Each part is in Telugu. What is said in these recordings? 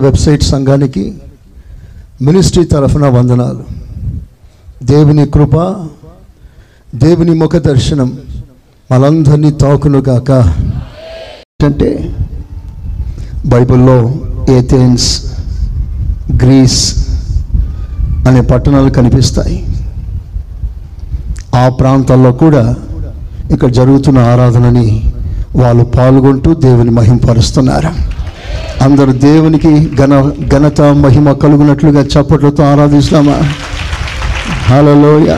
వెబ్సైట్ సంఘానికి మినిస్ట్రీ తరఫున వందనాలు. దేవుని కృప దేవుని ముఖ దర్శనం మనందరినీ తాకును గాక. అంటే బైబిల్లో ఏథెన్స్ గ్రీస్ అనే పట్టణాలు కనిపిస్తాయి. ఆ ప్రాంతాల్లో కూడా ఇక్కడ జరుగుతున్న ఆరాధనని వాళ్ళు పాల్గొంటూ దేవుని మహింపరుస్తున్నారు. అందరూ దేవునికి ఘన ఘనత మహిమ కలుగునట్లుగా చప్పట్లతో ఆరాధిస్తామా హలోయ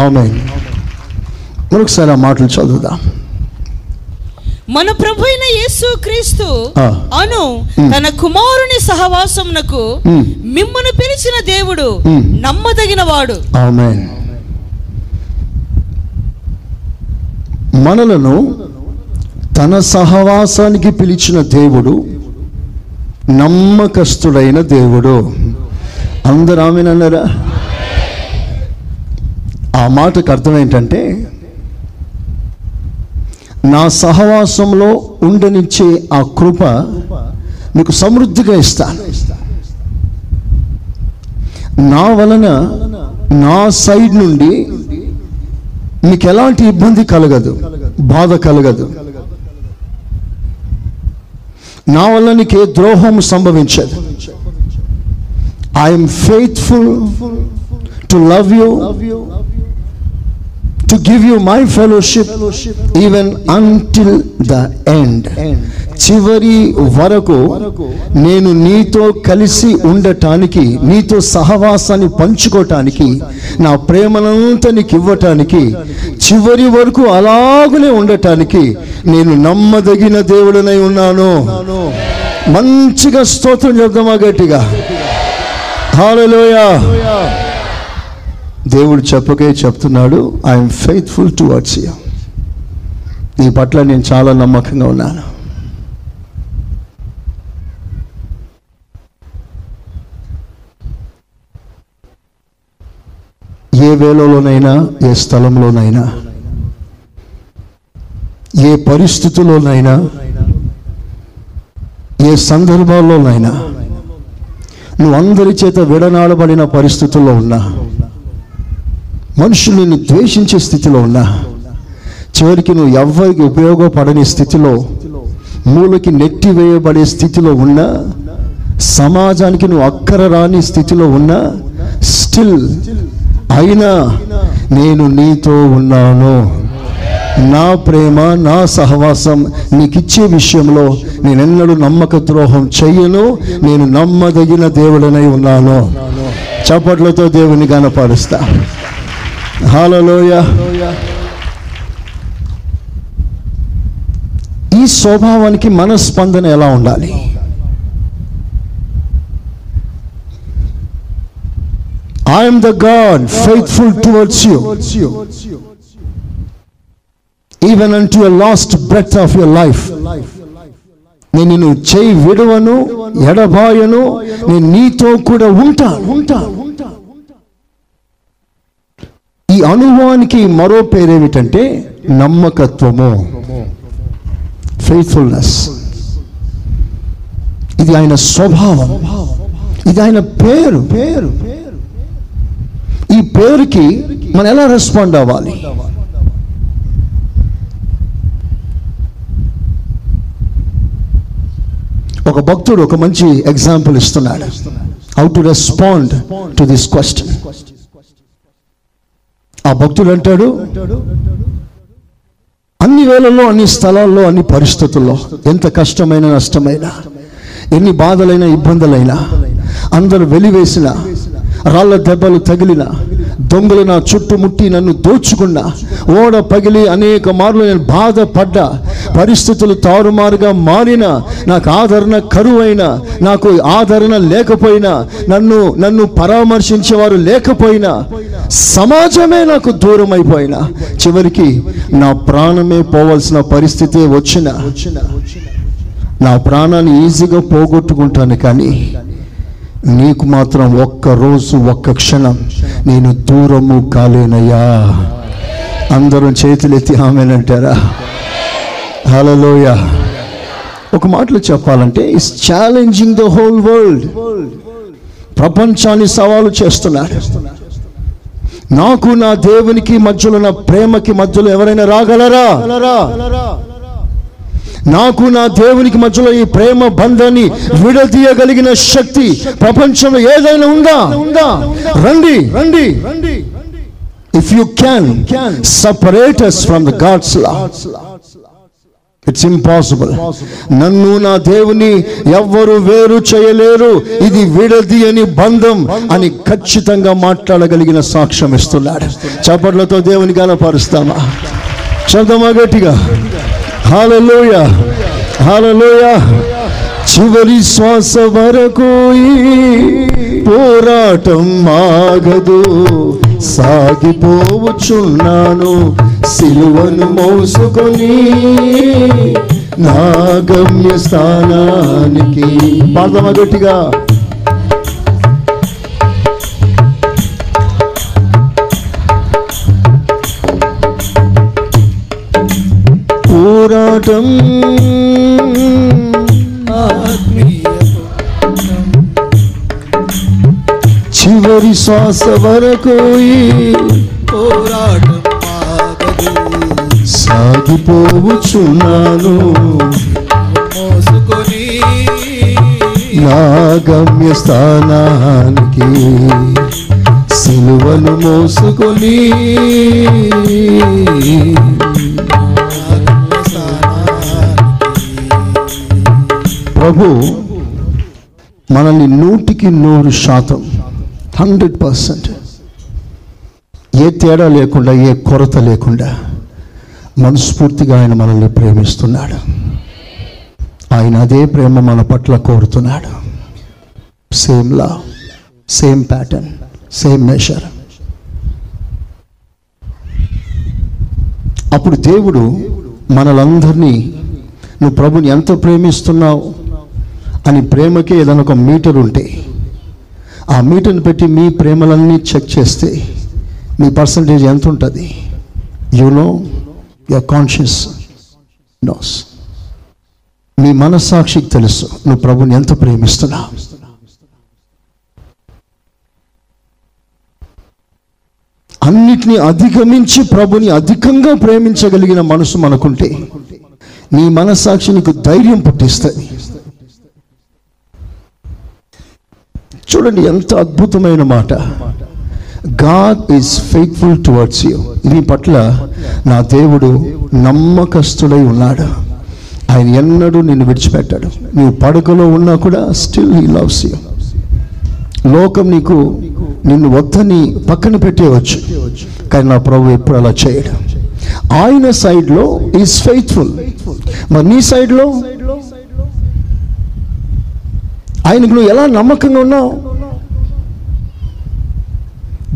ఆమె మరొకసారి ఆ మాటలు చదువుదాం మన ప్రభు అయిన యేసు క్రీస్తు. అను. తన కుమారుని సహవాసమునకు. మిమ్మను పిలిచిన దేవుడు. నమ్మదగిన వాడు మనలను తన సహవాసానికి పిలిచిన దేవుడు నమ్మకస్తుడైన దేవుడు. అందరు ఆమెనన్నారా ఆ మాటకు అర్థం ఏంటంటే నా సహవాసంలో ఉండనిచ్చే ఆ కృప మీకు సమృద్ధిగా ఇస్తాను. నా వలన నా సైడ్ నుండి మీకు ఎలాంటి ఇబ్బంది కలగదు బాధ కలగదు. నా వల్ల నీకు ఏ ద్రోహం సంభవించదు I'm faithful to love you to give you my fellowship even until the end చివరి వరకు నేను నీతో కలిసి ఉండటానికి నీతో సహవాసాన్ని పంచుకోవటానికి నా ప్రేమనంతా నీకు ఇవ్వటానికి చివరి వరకు అలాగనే ఉండటానికి నేను నమ్మదగిన దేవుడనై ఉన్నాను. మంచిగా స్తోత్రం చెప్దామా గట్టిగా? హాలలోయ దేవుడు చెప్పకే చెప్తున్నాడు ఐఎమ్ ఫెయిత్ఫుల్ టువర్డ్స్ యూ నీ పట్ల నేను చాలా నమ్మకంగా ఉన్నాను. ఏ వేళలోనైనా ఏ స్థలంలోనైనా ఏ పరిస్థితుల్లోనైనా ఏ సందర్భాల్లోనైనా నువ్వు అందరి చేత విడనాడబడిన పరిస్థితుల్లో ఉన్నా మనుషులు నిన్ను ద్వేషించే స్థితిలో ఉన్నా చివరికి నువ్వు ఎవ్వరికి ఉపయోగపడని స్థితిలో మూలకి నెట్టివేయబడే స్థితిలో ఉన్నా సమాజానికి నువ్వు అక్కర రాని స్థితిలో ఉన్నా స్టిల్ అయినా నేను నీతో ఉన్నాను. నా ప్రేమ నా సహవాసం నీకు ఇచ్చే విషయంలో నేనెన్నడూ నమ్మక ద్రోహం చెయ్యను నేను నమ్మదగిన దేవుడనై ఉన్నాను. చప్పట్లతో దేవుని గనపరుస్తా హాలలోయ. ఈ స్వభావానికి మనస్పందన ఎలా ఉండాలి? I'm the God faithful towards you even unto last breath of your life నేను నిన్ను చేయి విడవను ఎడబాయను నేను నీతో కూడా ఉంటా ఉంటా ఈ అనుభవానికి మరో పేరేమిటంటే నమ్మకత్వము. ఫెయిత్ఫుల్నెస్ ఇది ఆయన స్వభావం. ఇది ఆయన పేరు పేరు పేరు. ఈ పేరుకి మనం ఎలా రెస్పాండ్ అవ్వాలి? ఒక భక్తుడు ఒక మంచి ఎగ్జాంపుల్ ఇస్తున్నాడు. How to respond to this question ఆ భక్తుడు అంటాడు అన్ని వేళల్లో అన్ని స్థలాల్లో అన్ని పరిస్థితుల్లో ఎంత కష్టమైన నష్టమైనా ఎన్ని బాధలైనా ఇబ్బందులైనా అందరూ వెలివేసిన రాళ్ళ దెబ్బలు తగిలిన దొంగలు నా చుట్టుముట్టి నన్ను దోచుకున్నా ఓడ పగిలి అనేక మార్లు నేను బాధపడ్డా పరిస్థితులు తారుమారుగా మారిన నాకు ఆదరణ కరువైన నాకు ఆదరణ లేకపోయినా నన్ను నన్ను పరామర్శించేవారు లేకపోయినా సమాజమే నాకు దూరం అయిపోయినా చివరికి నా ప్రాణమే పోవాల్సిన పరిస్థితి వచ్చిన నా ప్రాణాన్ని ఈజీగా పోగొట్టుకుంటాను కానీ నీకు మాత్రం ఒక్క రోజు ఒక్క క్షణం నేను దూరము కాలేనయ్యా. అందరం చేతులెత్తి ఆమెనంటారా హలలోయ ఒక మాటలో చెప్పాలంటే is challenging the whole world ప్రపంచాన్ని సవాలు చేస్తున్నారు. నాకు నా దేవునికి మధ్యలో నా ప్రేమకి మధ్యలో ఎవరైనా రాగలరా? నాకు నా దేవునికి మధ్యలో ఈ ప్రేమ బంధాన్ని విడదీయగలిగిన శక్తి ప్రపంచంలో ఏదైనా ఉందా? ఉందా రండి రండి. రండి if you can separate us from the God's law it's impossible నన్ను నా దేవుని ఎవ్వరు వేరు చేయలేరు. ఇది విడదీయని బంధం అని ఖచ్చితంగా మాట్లాడగలిగిన సాక్ష్యం ఇస్తున్నాడు. చప్పట్లతో దేవుని గలపరుస్తామా చదమా గట్టిగా? హాలలోయ హాలలోయ చివరి శ్వాస వరకు పోరాటం ఆగదు. సాగిపోవచ్చున్నాను సిలువను మోసుకొని నా గమ్య స్థానానికి. పాడదామా గట్టిగా. పోరాటం. చివరి శ్వాస వరకు పోరాటం ఆగదు సాగిపోవచ్చున్నాను మోసుకొని నా గమ్య స్థానానికి సిలువను మోసుకొని ప్రభు మనల్ని నూటికి నూరు శాతం హండ్రెడ్ పర్సెంట్ ఏ తేడా లేకుండా ఏ కొరత లేకుండా మనస్ఫూర్తిగా ఆయన మనల్ని ప్రేమిస్తున్నాడు. ఆయన అదే ప్రేమ మన పట్ల కోరుతున్నాడు. Same law same pattern same measure అప్పుడు దేవుడు మనలందరినీ నువ్వు ప్రభుని ఎంత ప్రేమిస్తున్నావు? అని ప్రేమకి ఏదైనా ఒక మీటర్ ఉంటే ఆ మీటర్ని పెట్టి మీ ప్రేమలన్నీ చెక్ చేస్తే మీ పర్సంటేజ్ ఎంత ఉంటుంది? You know your conscience knows మీ మనస్సాక్షికి తెలుసు నువ్వు ప్రభుని ఎంత ప్రేమిస్తున్నా అన్నిటినీ అధిగమించి ప్రభుని అధికంగా ప్రేమించగలిగిన మనసు మనకుంటే నీ మనస్సాక్షి నీకు ధైర్యం పుట్టిస్తుంది. చూడండి ఎంత అద్భుతమైన మాట. God is faithful towards you నీ పట్ల నా దేవుడు నమ్మకస్తుడై ఉన్నాడు. ఆయన ఎన్నడూ నిన్ను విడిచిపెట్టాడు. నీవు పడకలో ఉన్నా కూడా స్టిల్ హీ లవ్స్ యూ లోకం నీకు నిన్ను వద్దని పక్కన పెట్టేయవచ్చు. కానీ నా ప్రభు ఎప్పుడు అలా చేయడు. ఆయన సైడ్లో ఈజ్ ఫెయిత్ఫుల్ మరి నీ సైడ్లో ఆయనకు నువ్వు ఎలా నమ్మకంగా ఉన్నావు?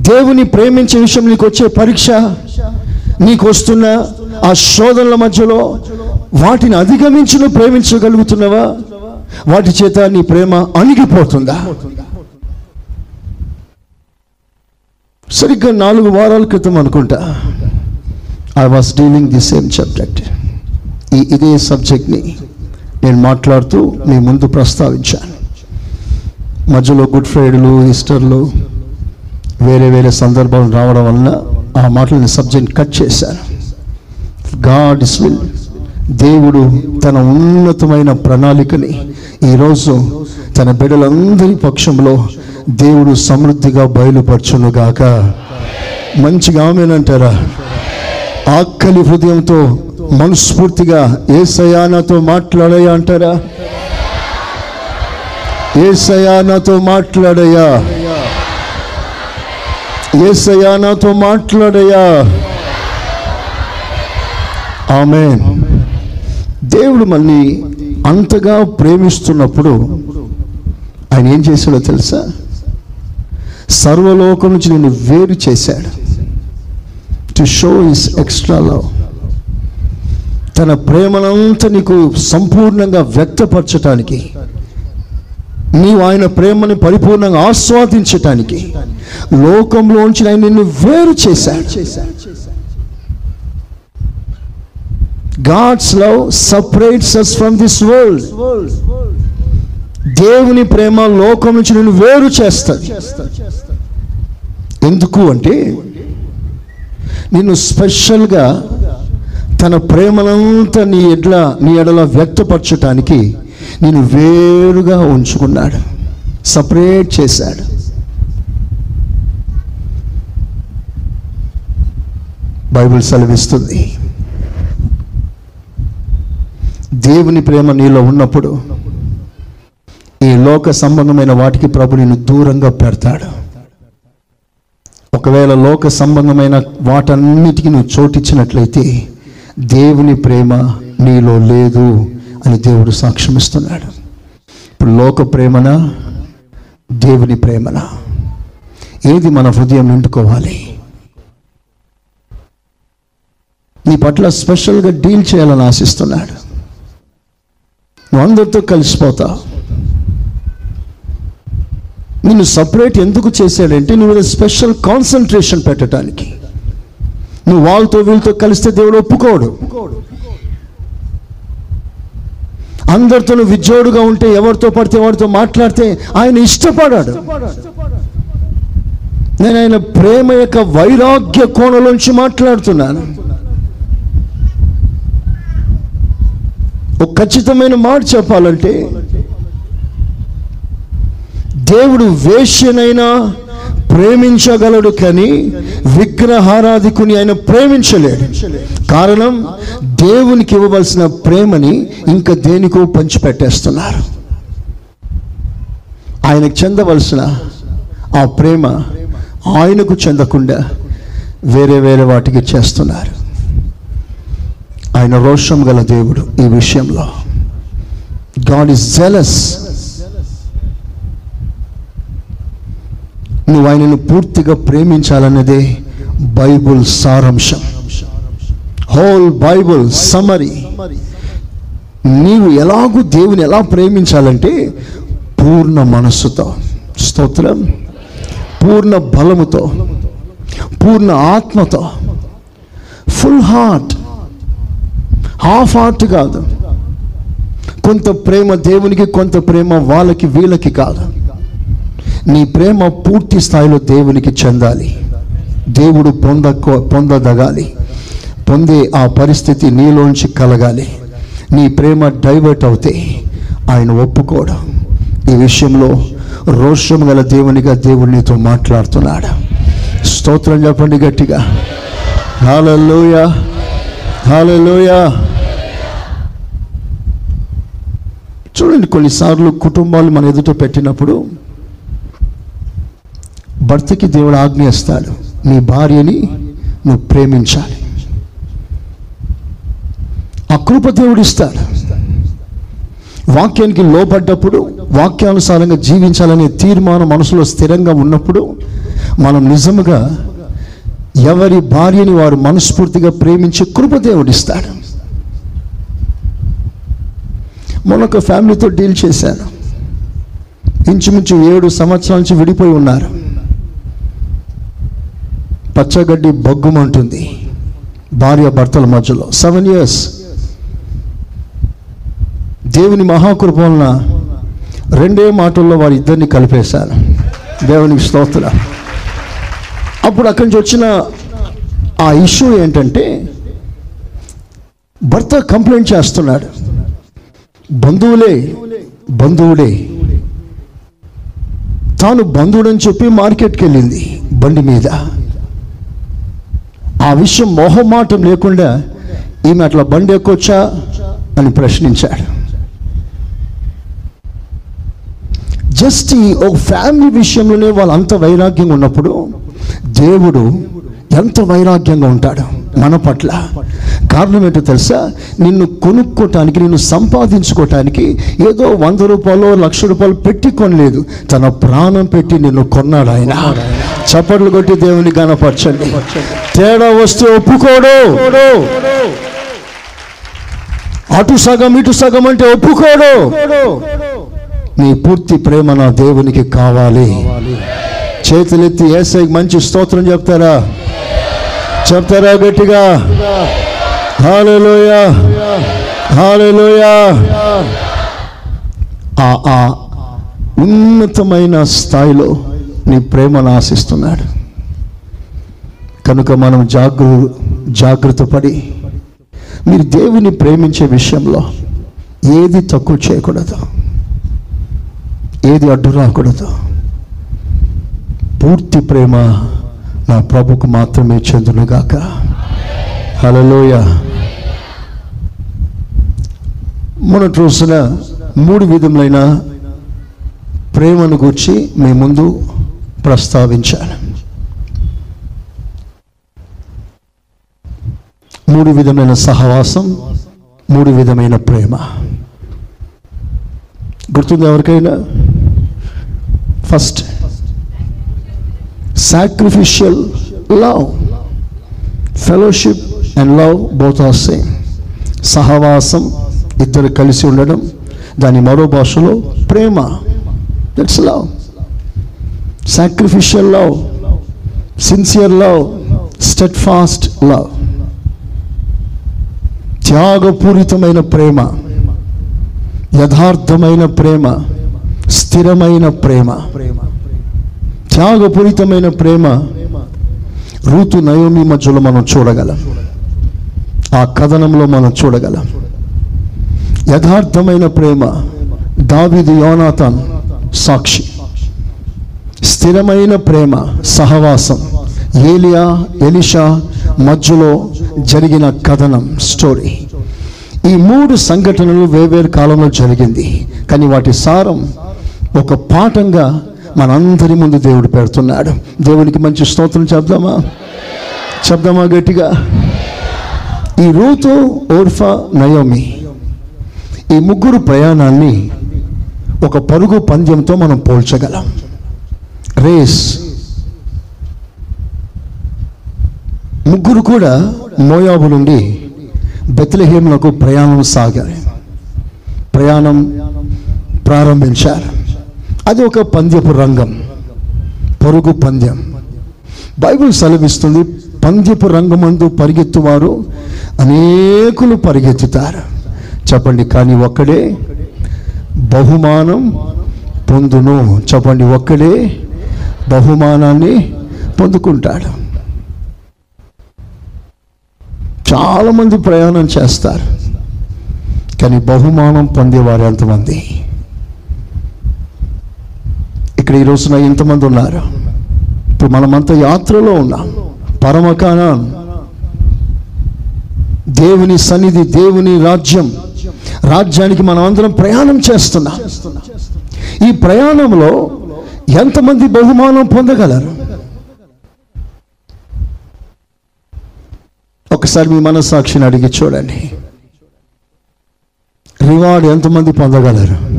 దేవుని ప్రేమించే విషయం నీకు వచ్చే పరీక్ష నీకు వస్తున్న ఆ శోధనల మధ్యలో వాటిని అధిగమించి నువ్వు ప్రేమించగలుగుతున్నావా? వాటి చేత నీ ప్రేమ అణిగిపోతుందా? సరిగ్గా నాలుగు వారాల క్రితం అనుకుంటా. I was dealing the same subject ఈ ఇదే సబ్జెక్ట్ని నేను మాట్లాడుతూ మీ ముందు ప్రస్తావించాను. మధ్యలో గుడ్ ఫ్రైడేలు ఈస్టర్లు వేరే వేరే సందర్భాలు రావడం వలన ఆ మాటలని సబ్జెక్ట్ కట్ చేశారు. God is will. దేవుడు తన ఉన్నతమైన ప్రణాళికని ఈరోజు తన బిడ్డలందరి పక్షంలో దేవుడు సమృద్ధిగా బయలుపరచునుగాక. మంచిగా ఆమెనంటారా ఆకలి హృదయంతో మనస్ఫూర్తిగా ఏ సయానాతో మాట్లాడాయా అంటారా? ఏసయా నాతో మాట్లాడయా ఏసయా నాతో మాట్లాడయా ఆమె దేవుడు మళ్ళీ అంతగా ప్రేమిస్తున్నప్పుడు ఆయన ఏం చేశాడో తెలుసా? సర్వలోకం నుంచి నిన్ను వేరు చేశాడు. To show his extra love తన ప్రేమనంతా నీకు సంపూర్ణంగా వ్యక్తపరచటానికి. నీవు ఆయన ప్రేమని పరిపూర్ణంగా ఆస్వాదించటానికి లోకంలోంచి ఆయన నిన్ను వేరు చేశాడు. God's love separates us from this world దేవుని ప్రేమ లోకం నుంచి నేను వేరు చేస్తాను ఎందుకు అంటే నిన్ను స్పెషల్గా తన ప్రేమనంతా నీ ఎడ్ల నీ ఎడల వ్యక్తపరచటానికి నేను వేరుగా ఉంచుకున్నాడు. సపరేట్ చేశాడు. బైబిల్ సెలవిస్తుంది. దేవుని ప్రేమ నీలో ఉన్నప్పుడు ఈ లోక సంబంధమైన వాటికి ప్రభు నేను దూరంగా పెడతాడు. ఒకవేళ లోక సంబంధమైన వాటన్నిటికీ నువ్వు చోటిచ్చినట్లయితే దేవుని ప్రేమ నీలో లేదు. అని దేవుడు సాక్ష్యమిస్తున్నాడు. ఇప్పుడు లోక ప్రేమన దేవుని ప్రేమన ఏది మన హృదయం నిండుకోవాలి? నీ పట్ల స్పెషల్గా డీల్ చేయాలని ఆశిస్తున్నాడు. నువ్వు అందరితో కలిసిపోతావు నిన్ను సపరేట్ ఎందుకు చేశాడంటే నువ్వు మీద స్పెషల్ కాన్సన్ట్రేషన్ పెట్టడానికి. నువ్వు వాళ్ళతో వీళ్ళతో కలిస్తే దేవుడు ఒప్పుకోడు. అందరితో విజోడుగా ఉంటే ఎవరితో పడితే వాడితో మాట్లాడితే ఆయన ఇష్టపడాడు. నేను ఆయన ప్రేమ యొక్క వైరాగ్య కోణలోంచి మాట్లాడుతున్నాను. ఒక ఖచ్చితమైన మాట చెప్పాలంటే దేవుడు వేష్యనైనా ప్రేమించగలడు కానీ విగ్రహారాధికుని ఆయన ప్రేమించలేడు. కారణం దేవునికి ఇవ్వవలసిన ప్రేమని ఇంకా దేనికో పంచిపెట్టేస్తున్నారు. ఆయనకు చెందవలసిన ఆ ప్రేమ ఆయనకు చెందకుండా వేరే వేరే వాటికి చేస్తున్నారు. ఆయన రోషం గల దేవుడు ఈ విషయంలో. గాడ్ ఇస్ జెలస్ నువ్వు ఆయనను పూర్తిగా ప్రేమించాలన్నదే బైబుల్ సారాంశం. హోల్ బైబుల్ సమరీ నీవు ఎలాగూ దేవుని ఎలా ప్రేమించాలంటే పూర్ణ మనస్సుతో. స్తోత్రం. పూర్ణ బలముతో. పూర్ణ ఆత్మతో. ఫుల్ హార్ట్ హాఫ్ హార్ట్ కాదు. కొంత ప్రేమ దేవునికి కొంత ప్రేమ వాళ్ళకి వీళ్ళకి కాదు. నీ ప్రేమ పూర్తి స్థాయిలో దేవునికి చెందాలి. దేవుడు పొంద పొందదగాలి. పొందే ఆ పరిస్థితి నీలోంచి కలగాలి. నీ ప్రేమ డైవర్ట్ అవుతే ఆయన ఒప్పుకోవడం ఈ విషయంలో రోషం గల దేవునిగా దేవుడు నీతో మాట్లాడుతున్నాడు. స్తోత్రం చెప్పండి గట్టిగా. హాలలోయ హాలలోయ చూడండి కొన్నిసార్లు కుటుంబాలు మన ఎదుట పెట్టినప్పుడు భర్తకి దేవుడు ఆజ్ఞయిస్తాడు నీ భార్యని నువ్వు ప్రేమించాలి. ఆ కృప దేవుడు ఇస్తాడు. వాక్యానికి లోపడ్డప్పుడు వాక్యానుసారంగా జీవించాలనే తీర్మానం మనసులో స్థిరంగా ఉన్నప్పుడు మనం నిజముగా ఎవరి భార్యని వారు మనస్ఫూర్తిగా ప్రేమించే కృప దేవుడు ఇస్తాడు. మొన్నొక ఫ్యామిలీతో డీల్ చేశాను. ఇంచుమించు ఏడు సంవత్సరాల నుంచి విడిపోయి ఉన్నారు. పచ్చగడ్డి బొగ్గుమంటుంది భార్య భర్తల మధ్యలో. సెవెన్ ఇయర్స్ దేవుని మహాకృప వలన రెండే మాటల్లో వారి ఇద్దరిని కలిపేశారు. దేవునికి స్తోత్ర. అప్పుడు అక్కడి నుంచి వచ్చిన ఆ ఇష్యూ ఏంటంటే భర్త కంప్లైంట్ చేస్తున్నాడు. బంధువులే బంధువుడే తాను బంధువుడని చెప్పి మార్కెట్కి వెళ్ళింది బండి మీద. ఆ విషయం మొహమాటం లేకుండా ఈమె అట్లా బండి ఎక్కొచ్చా అని ప్రశ్నించాడు. జస్ట్ ఈ ఒక ఫ్యామిలీ విషయంలోనే వాళ్ళు అంత వైరాగ్యంగా ఉన్నప్పుడు దేవుడు ఎంత వైరాగ్యంగా ఉంటాడు. మన పట్ల కారణం ఏంటో తెలుసా? నిన్ను కొనుక్కోటానికి నిన్ను సంపాదించుకోవటానికి ఏదో వంద రూపాయలు లక్ష రూపాయలు పెట్టి కొనలేదు. తన ప్రాణం పెట్టి నిన్ను కొన్నాడు ఆయన. చప్పట్లు కొట్టి దేవుని కనపరచండి తేడా వస్తే ఒప్పుకోడు. అటు సగం ఇటు సగం అంటే ఒప్పుకోడు. నీ పూర్తి ప్రేమ నా దేవునికి కావాలి. చేతులెత్తి ఏసై మంచి స్తోత్రం చెప్తారా? చెప్తారా గట్టిగా? హాలలోయ. హాలలోయ. ఆ ఆ ఉన్నతమైన స్థాయిలో నీ ప్రేమను ఆశిస్తున్నాడు. కనుక మనం జాగ్ర జాగ్రత్త పడి మీరు దేవుని ప్రేమించే విషయంలో ఏది తక్కువ చేయకూడదు. ఏది అడ్డు రాకూడదు. పూర్తి ప్రేమ నా ప్రభుకు మాత్రమే చెందునుగాక. హలలోయ మనం రోజున మూడు విధములైన ప్రేమను గురించి మీ ముందు ప్రస్తావించాను. మూడు విధమైన సహవాసం మూడు విధమైన ప్రేమ. గుర్తుంది ఎవరికైనా? First sacrificial love fellowship and love both are same సహవాసం ఇద్దరు కలిసి ఉండడం. దాని మరో భాషలో ప్రేమ. That's love sacrificial love sincere love steadfast love త్యాగపూరితమైన ప్రేమ. యథార్థమైన ప్రేమ. స్థిరమైన ప్రేమ. త్యాగపూరితమైన ప్రేమ రూతు నయోమి మధ్యలో మనం చూడగలం. ఆ కథనంలో మనం చూడగలం. యథార్థమైన ప్రేమ దావిది యోనాథన్ సాక్షి. స్థిరమైన ప్రేమ సహవాసం ఏలియా ఎలిషా మధ్యలో జరిగిన కథనం స్టోరీ. ఈ మూడు సంఘటనలు వేవేరు కాలంలో జరిగింది. కానీ వాటి సారం ఒక పాఠంగా మనందరి ముందు దేవుడు పెడుతున్నాడు. దేవునికి మంచి స్తోత్రం చెప్దామా? చెప్దామా గట్టిగా? ఈ రూతు ఓర్ఫా నయోమి ఈ ముగ్గురు ప్రయాణాన్ని ఒక పరుగు పంద్యంతో మనం పోల్చగలం. రేస్. ముగ్గురు కూడా మోయాబు నుండి బెత్లహేములకు ప్రయాణం సాగారు. ప్రయాణం ప్రారంభించారు. అది ఒక పంద్యపు రంగం. పరుగు పంద్యం బైబిల్ సెలవిస్తుంది పంద్యపు రంగమందు పరిగెత్తువారు అనేకులు పరిగెత్తుతారు. చెప్పండి కానీ ఒక్కడే బహుమానం పొందును. చెప్పండి ఒక్కడే బహుమానాన్ని పొందుకుంటాడు. చాలామంది ప్రయాణం చేస్తారు కానీ బహుమానం పొందేవారు ఎంతమంది? ఇక్కడ ఈ రోజున ఎంతమంది ఉన్నారు. ఇప్పుడు మనమంతా యాత్రలో ఉన్నాం. పరమకానా దేవుని సన్నిధి దేవుని రాజ్యం. రాజ్యానికి మనం అందరం ప్రయాణం చేస్తున్నాం. ఈ ప్రయాణంలో ఎంతమంది బహుమానం పొందగలరు? ఒకసారి మీ మనస్సాక్షిని అడిగి చూడండి. రివార్డ్ ఎంతమంది పొందగలరు?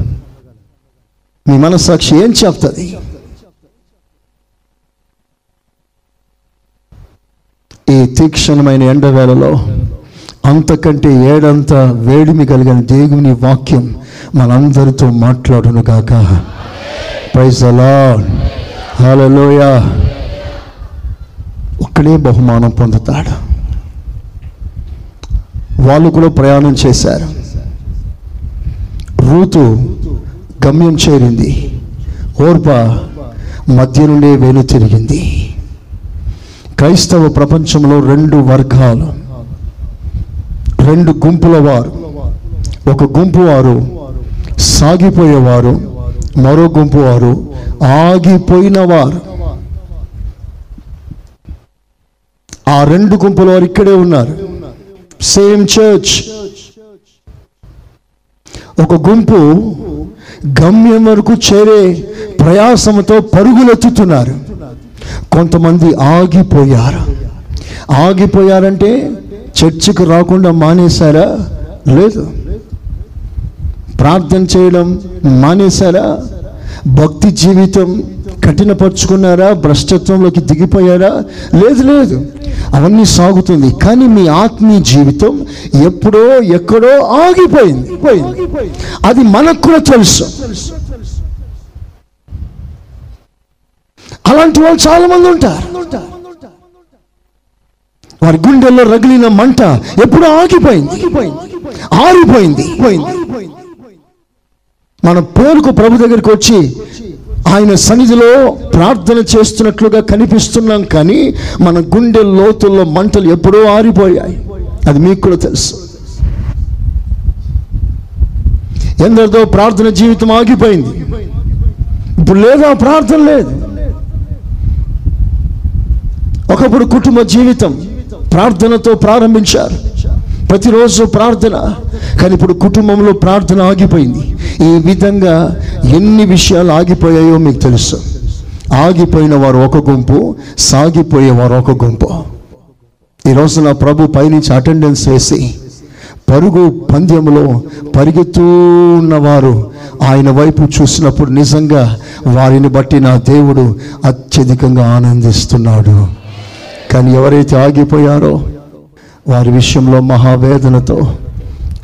మీ మనస్సాక్షి ఏం చెప్తుంది? ఈ తీక్షణమైన ఎండవేళలో అంతకంటే ఏడంత వేడిమి కలిగిన దేవుని వాక్యం మనందరితో మాట్లాడును కాక ప్రైజ్ అలా ఒక్కడే బహుమానం పొందుతాడు. వాళ్ళు కూడా ప్రయాణం చేశారు. రూతు గమ్యం చేరింది. ఓర్ప మధ్య నుండే వేలు తిరిగింది. క్రైస్తవ ప్రపంచంలో రెండు వర్గాలు. రెండు గుంపుల వారు. ఒక గుంపు వారు సాగిపోయేవారు మరో గుంపు వారు ఆగిపోయిన వారు. ఆ రెండు గుంపుల వారు ఇక్కడే ఉన్నారు. సేమ్ చర్చ్ ఒక గుంపు గమ్యం వరకు చేరే ప్రయాసంతో పరుగులెత్తుతున్నారు. కొంతమంది ఆగిపోయారు. ఆగిపోయారంటే చర్చికి రాకుండా మానేశారా? లేదు. ప్రార్థన చేయడం మానేశారా? భక్తి జీవితం కఠినపరుచుకున్నారా? భ్రష్టత్వంలోకి దిగిపోయారా? లేదు లేదు. అవన్నీ సాగుతుంది. కానీ మీ ఆత్మీయ జీవితం ఎప్పుడో ఎక్కడో ఆగిపోయింది. పోయింది. అది మనకు కూడా తెలుసు. అలాంటి వాళ్ళు చాలా మంది ఉంటారు. వారి గుండెల్లో రగిలిన మంట ఎప్పుడు ఆగిపోయింది. ఆరిపోయింది. పోయింది. మన పేరుకు ప్రభు దగ్గరికి వచ్చి ఆయన సన్నిధిలో ప్రార్థన చేస్తున్నట్లుగా కనిపిస్తున్నాం కానీ మన గుండె లోతుల్లో మంటలు ఎప్పుడో ఆరిపోయాయి. అది మీకు కూడా తెలుసు. ఎందరితో ప్రార్థన జీవితం ఆగిపోయింది. ఇప్పుడు లేదా ప్రార్థన లేదు. ఒకప్పుడు కుటుంబ జీవితం ప్రార్థనతో ప్రారంభించారు. ప్రతిరోజు ప్రార్థన. కానీ ఇప్పుడు కుటుంబంలో ప్రార్థన ఆగిపోయింది. ఈ విధంగా ఎన్ని విషయాలు ఆగిపోయాయో మీకు తెలుసు. ఆగిపోయిన వారు ఒక గుంపు సాగిపోయే వారు ఒక గుంపు. ఈరోజు నా ప్రభు పైనుంచి అటెండెన్స్ వేసి పరుగు పంద్యంలో పరిగెత్తూ ఉన్నవారు ఆయన వైపు చూసినప్పుడు నిజంగా వారిని బట్టి నా దేవుడు అత్యధికంగా ఆనందిస్తున్నాడు. కానీ ఎవరైతే ఆగిపోయారో వారి విషయంలో మహావేదనతో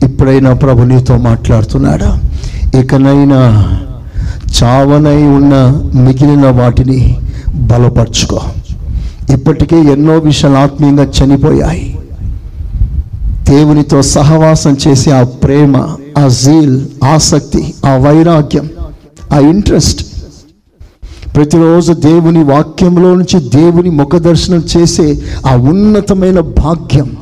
ఇప్పుడైనా ప్రభు నీతో మాట్లాడుతున్నాడా? ఇకనైనా చావనై ఉన్న మిగిలిన వాటిని బలపరుచుకో. ఇప్పటికే ఎన్నో విషయాలు ఆత్మీయంగా చనిపోయాయి. దేవునితో సహవాసం చేసే ఆ ప్రేమ ఆ జీల్ ఆసక్తి ఆ వైరాగ్యం ఆ ఇంట్రెస్ట్ ప్రతిరోజు దేవుని వాక్యంలో నుంచి దేవుని ముఖ దర్శనం చేసే ఆ ఉన్నతమైన భాగ్యం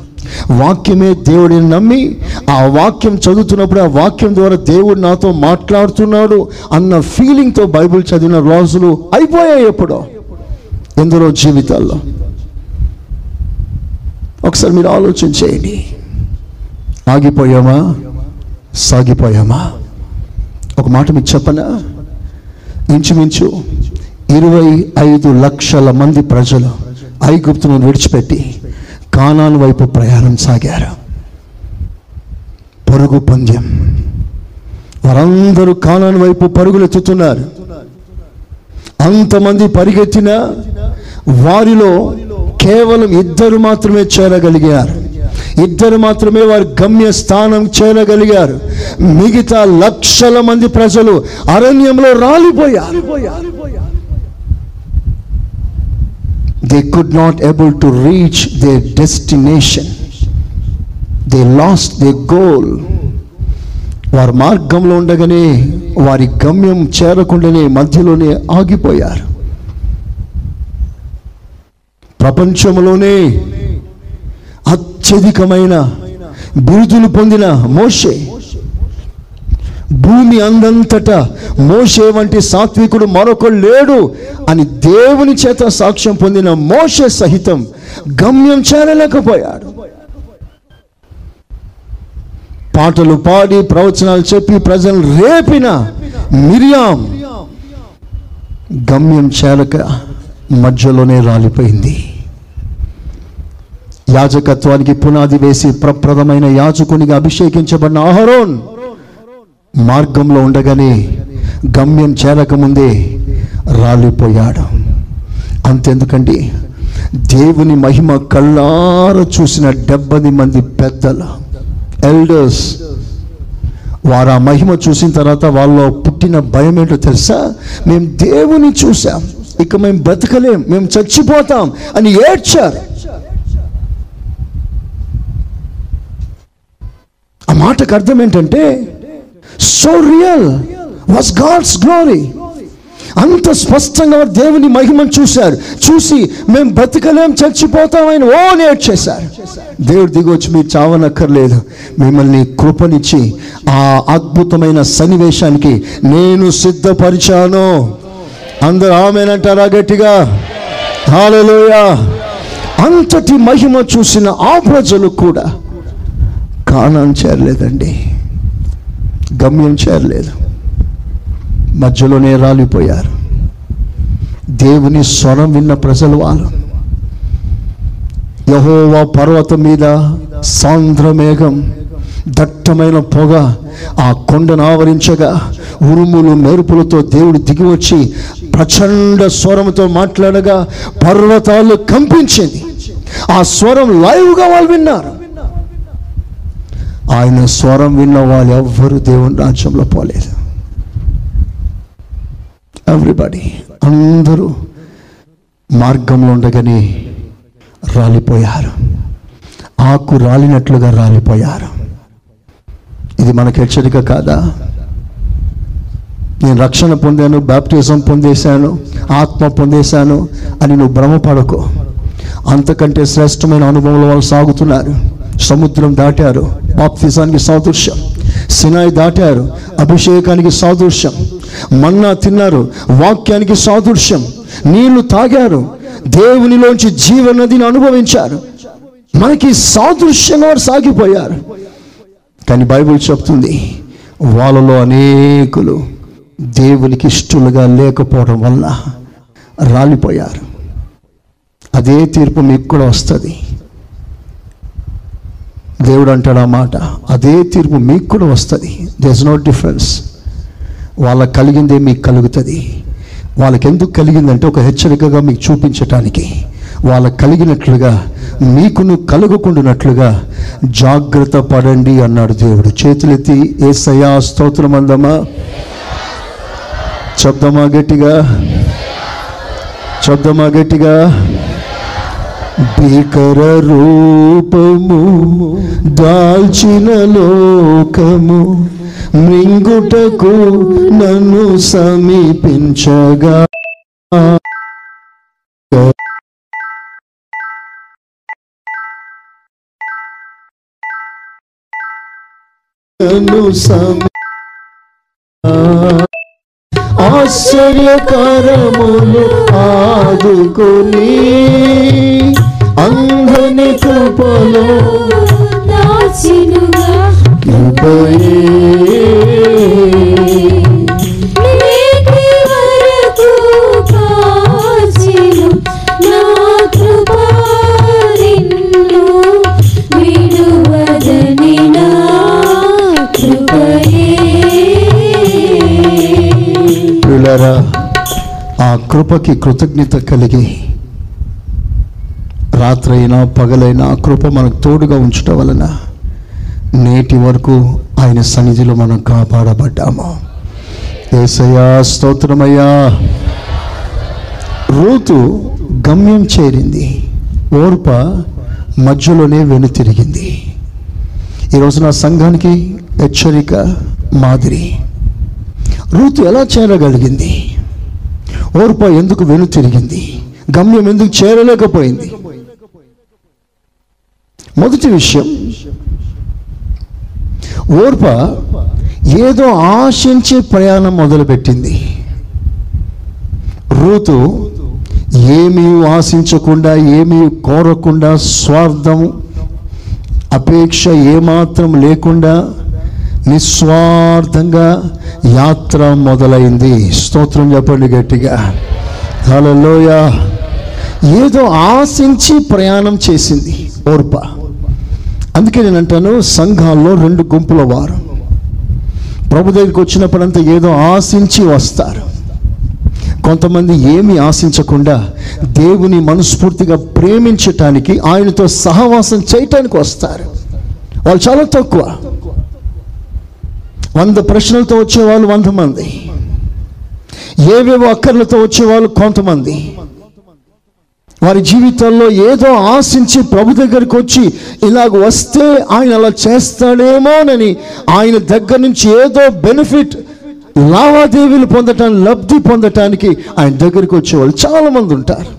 వాక్యమే దేవుడిని నమ్మి ఆ వాక్యం చదువుతున్నప్పుడు ఆ వాక్యం ద్వారా దేవుడు నాతో మాట్లాడుతున్నాడు అన్న ఫీలింగ్తో బైబిల్ చదివిన రోజులు అయిపోయాయి ఎప్పుడో ఎందరో జీవితాల్లో. ఒకసారి మీరు ఆలోచన చేయండి. ఆగిపోయామా? సాగిపోయామా? ఒక మాట మీకు చెప్పనా? ఇంచుమించు ఇరవై ఐదు లక్షల మంది ప్రజలు ఐగుప్తును విడిచిపెట్టి కానాను వైపు ప్రయాణం సాగారు. పరుగు పంద్యం వారందరూ కానాను వైపు పరుగులు ఎత్తుతున్నారు. అంతమంది పరిగెత్తిన వారిలో కేవలం ఇద్దరు మాత్రమే చేరగలిగారు. ఇద్దరు మాత్రమే వారి గమ్య స్థానం చేరగలిగారు. మిగతా లక్షల మంది ప్రజలు అరణ్యంలో రాలిపోయారు. They could not able to reach they destination they lost they goal వారి మార్గంలో ఉండగానే వారి గమ్యం చేరకుండానే మధ్యలోనే ఆగిపోయారు. ప్రపంచంలోనే అత్యధికమైన బిరుదులు పొందిన మోషే భూమి అందంతటా మోషే వంటి సాత్వికుడు మరొకడు లేడు అని దేవుని చేత సాక్ష్యం పొందిన మోషే సహితం గమ్యం చేరలేకపోయాడు. పాటలు పాడి ప్రవచనాలు చెప్పి ప్రజలు రేపిన మిరియాం గమ్యం చేరక మధ్యలోనే రాలిపోయింది. యాజకత్వానికి పునాది వేసి ప్రప్రదమైన యాజకునిగా అభిషేకించబడిన అహరోన్ మార్గంలో ఉండగానే గమ్యం చేరకముందే రాలిపోయాడు. అంతెందుకండి? దేవుని మహిమ కళ్ళార చూసిన డెబ్బది మంది పెద్దలు ఎల్డర్స్ వారు ఆ మహిమ చూసిన తర్వాత వాళ్ళలో పుట్టిన భయం ఏంటో తెలుసా? మేము దేవుని చూసాం ఇక మేము బ్రతకలేం. మేము చచ్చిపోతాం అని ఏడ్చారు. ఆ మాటకు అర్థం ఏంటంటే so real was God's glory అంత స్పష్టంగా దేవుని మహిమను చూశారు. చూసి మేము బ్రతకలేం చచ్చిపోతామని ఓ నేట్ చేశారు. దేవుడు దిగొచ్చి మీరు చావనక్కర్లేదు. మిమ్మల్ని కృపనిచ్చి ఆ అద్భుతమైన సన్నివేశానికి నేను సిద్ధపరిచాను. అందరు ఆమెనంటారా గట్టిగా? హాలలోయా అంతటి మహిమ చూసిన ఆ ప్రజలు కూడా కానాన్ని చేరలేదండి. గమ్యం చేరలేదు మధ్యలోనే రాలిపోయారు. దేవుని స్వరం విన్న ప్రజలు వాళ్ళు యహోవా పర్వతం మీద సాంద్రమేఘం దట్టమైన పొగ ఆ కొండను ఆవరించగా ఉరుములు మెరుపులతో దేవుడు దిగి వచ్చి ప్రచండ స్వరంతో మాట్లాడగా పర్వతాలు కంపించింది. ఆ స్వరం లైవ్గా వాళ్ళు విన్నారు. ఆయన స్వరం విన్న వాళ్ళు ఎవ్వరు దేవుని రాజ్యంలో పోలేదు. ఎవ్రీబడి అందరూ మార్గంలో ఉండగానే రాలిపోయారు. ఆకు రాలినట్లుగా రాలిపోయారు. ఇది మనకు హెచ్చరిక కాదా? నేను రక్షణ పొందాను బ్యాప్టిజం పొందేశాను ఆత్మ పొందేశాను అని నువ్వు భ్రమపడకు. అంతకంటే శ్రేష్టమైన అనుభవంలో వాళ్ళు సాగుతున్నారు. సముద్రం దాటారు బాప్తిజానికి సాదృశ్యం సినాయి దాటారు అభిషేకానికి సాదృశ్యం మన్నా తిన్నారు వాక్యానికి సాదృశ్యం నీళ్ళు తాగారు దేవునిలోంచి జీవనదిని అనుభవించారు. మనకి సాదృశ్యంగా సాగిపోయారు. కానీ బైబిల్ చెప్తుంది వాళ్ళలో అనేకులు దేవునికి ఇష్టలుగా లేకపోవడం వల్ల రాలిపోయారు. అదే తీర్పు మీకు కూడా వస్తుంది. దేవుడు అంటాడు ఆ మాట అదే తీర్పు మీకు కూడా వస్తుంది. దిస్ నో డిఫరెన్స్ వాళ్ళకి కలిగిందే మీకు కలుగుతుంది. వాళ్ళకి ఎందుకు కలిగిందంటే ఒక హెచ్చరికగా మీకు చూపించటానికి. వాళ్ళకి కలిగినట్లుగా మీకును కలుగుకుంటున్నట్లుగా జాగ్రత్త పడండి అన్నాడు దేవుడు. చేతులెత్తి ఏసయ్యా స్తోత్రం అందమా? చెప్దమా గట్టిగా? చెప్దమా గట్టిగా? భీకర రూపము దాల్చిన లోకము మృంగుటకు నన్ను సమీపించగా. నన్ను సమీ ఆశ్చర్యకరములు ఆదుకొని అంధని కృపలో దాచినుగా కృపయే ప్రియులారా ఆ కృపకి కృతజ్ఞత కలిగి రాత్రైనా పగలైనా కృప మనకు తోడుగా ఉంచటం వలన నేటి వరకు ఆయన సన్నిధిలో మనం కాపాడబడ్డాము. ఏసయ్యా స్తోత్రమయ్యా. రూతు గమ్యం చేరింది. ఓర్ప మధ్యలోనే వెనుతిరిగింది ఈరోజు నా సంఘానికి హెచ్చరిక మాదిరి. రూతు ఎలా చేరగలిగింది? ఓర్ప ఎందుకు వెను తిరిగింది? గమ్యం ఎందుకు చేరలేకపోయింది? మొదటి విషయం ఓర్ప ఏదో ఆశించే ప్రయాణం మొదలుపెట్టింది. రూతు ఏమీ ఆశించకుండా ఏమీ కోరకుండా స్వార్థం అపేక్ష ఏమాత్రం లేకుండా నిస్వార్థంగా యాత్ర మొదలైంది. స్తోత్రం చెప్పండి గట్టిగా. హలోయ ఏదో ఆశించి ప్రయాణం చేసింది ఓర్ప. అందుకే నేను అంటాను సంఘాల్లో రెండు గుంపుల వారు. ప్రభు దగ్గరికి వచ్చినప్పుడంతా ఏదో ఆశించి వస్తారు. కొంతమంది ఏమి ఆశించకుండా దేవుని మనస్ఫూర్తిగా ప్రేమించటానికి ఆయనతో సహవాసం చేయటానికి వస్తారు. వాళ్ళు చాలా తక్కువ. వంద ప్రశ్నలతో వచ్చేవాళ్ళు వంద మంది. ఏవేవో అక్కర్లతో వచ్చేవాళ్ళు కొంతమంది. వారి జీవితాల్లో ఏదో ఆశించి ప్రభు దగ్గరికి వచ్చి ఇలాగ వస్తే ఆయన అలా చేస్తాడేమోనని ఆయన దగ్గర నుంచి ఏదో బెనిఫిట్ లావాదేవీలు పొందటానికి లబ్ధి పొందటానికి ఆయన దగ్గరికి వచ్చేవాళ్ళు చాలామంది ఉంటారు.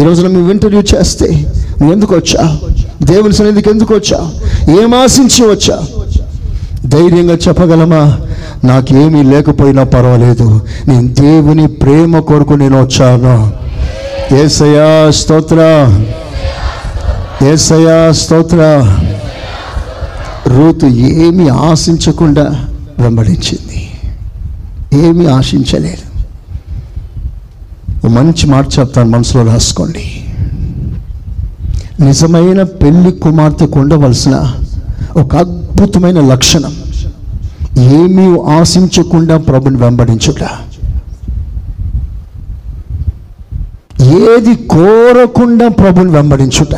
ఈ రోజున మేము ఇంటర్వ్యూ చేస్తే నువ్వు ఎందుకు వచ్చా? దేవుని సన్నిధికి ఎందుకు వచ్చా? ఏం ఆశించి వచ్చా? ధైర్యంగా చెప్పగలమా? నాకేమీ లేకపోయినా పర్వాలేదు. నేను దేవుని ప్రేమ కొరకు నేను వచ్చాను. ఏసయా స్తోత్ర. ఏసయా స్తోత్ర. రూతు ఏమి ఆశించకుండా వెంబడించింది. ఏమీ ఆశించలేదు. మంచి మాట చెప్తాను మనసులో రాసుకోండి. నిజమైన పెళ్ళి కుమార్తెకు ఉండవలసిన ఒక అద్భుతమైన లక్షణం. ఏమీ ఆశించకుండా ప్రభుని వెంబడించుట. ఏది కోరకుండా ప్రభుని వెంబడించుట.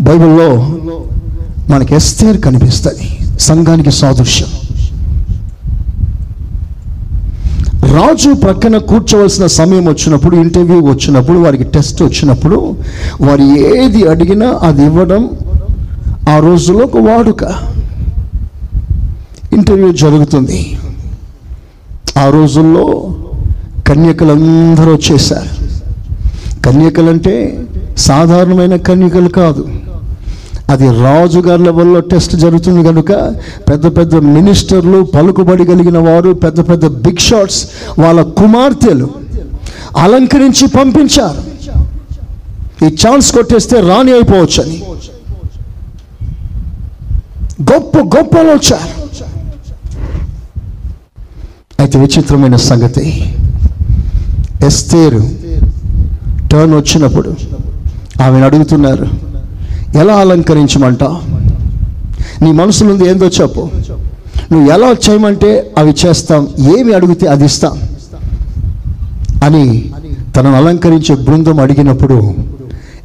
బైబిల్లో మనకి ఎస్తేర్ కనిపిస్తుంది సంఘానికి సాదృశ్యం. రాజు ప్రక్కన కూర్చోవలసిన సమయం వచ్చినప్పుడు ఇంటర్వ్యూ వచ్చినప్పుడు వారికి టెస్ట్ వచ్చినప్పుడు వారు ఏది అడిగినా అది ఇవ్వడం ఆ రోజుల్లో ఒక వాడుక ఇంటర్వ్యూ జరుగుతుంది. ఆ రోజుల్లో కన్యకలందరూ వచ్చేసారు కన్యకలంటే సాధారణమైన కన్యకలు కాదు. అది రాజుగారి లెవెల్లో టెస్ట్ జరుగుతుంది కనుక పెద్ద పెద్ద మినిస్టర్లు పలుకుబడి కలిగిన వారు పెద్ద పెద్ద బిగ్ షాట్స్ వాళ్ళ కుమార్తెలు అలంకరించి పంపించారు. ఈ ఛాన్స్ కొట్టేస్తే రాణి అయిపోవచ్చని. గొప్ప గొప్పలు వచ్చారు అయితే విచిత్రమైన సంగతి. ఎస్తేరు టర్న్ వచ్చినప్పుడు ఆమెను అడుగుతున్నారు ఎలా అలంకరించమంట? నీ మనసులో ఉంది ఏందో చెప్పు. నువ్వు ఎలా చేయమంటే అవి చేస్తాం ఏమి అడిగితే అది ఇస్తాం. అని తనను అలంకరించే బృందం అడిగినప్పుడు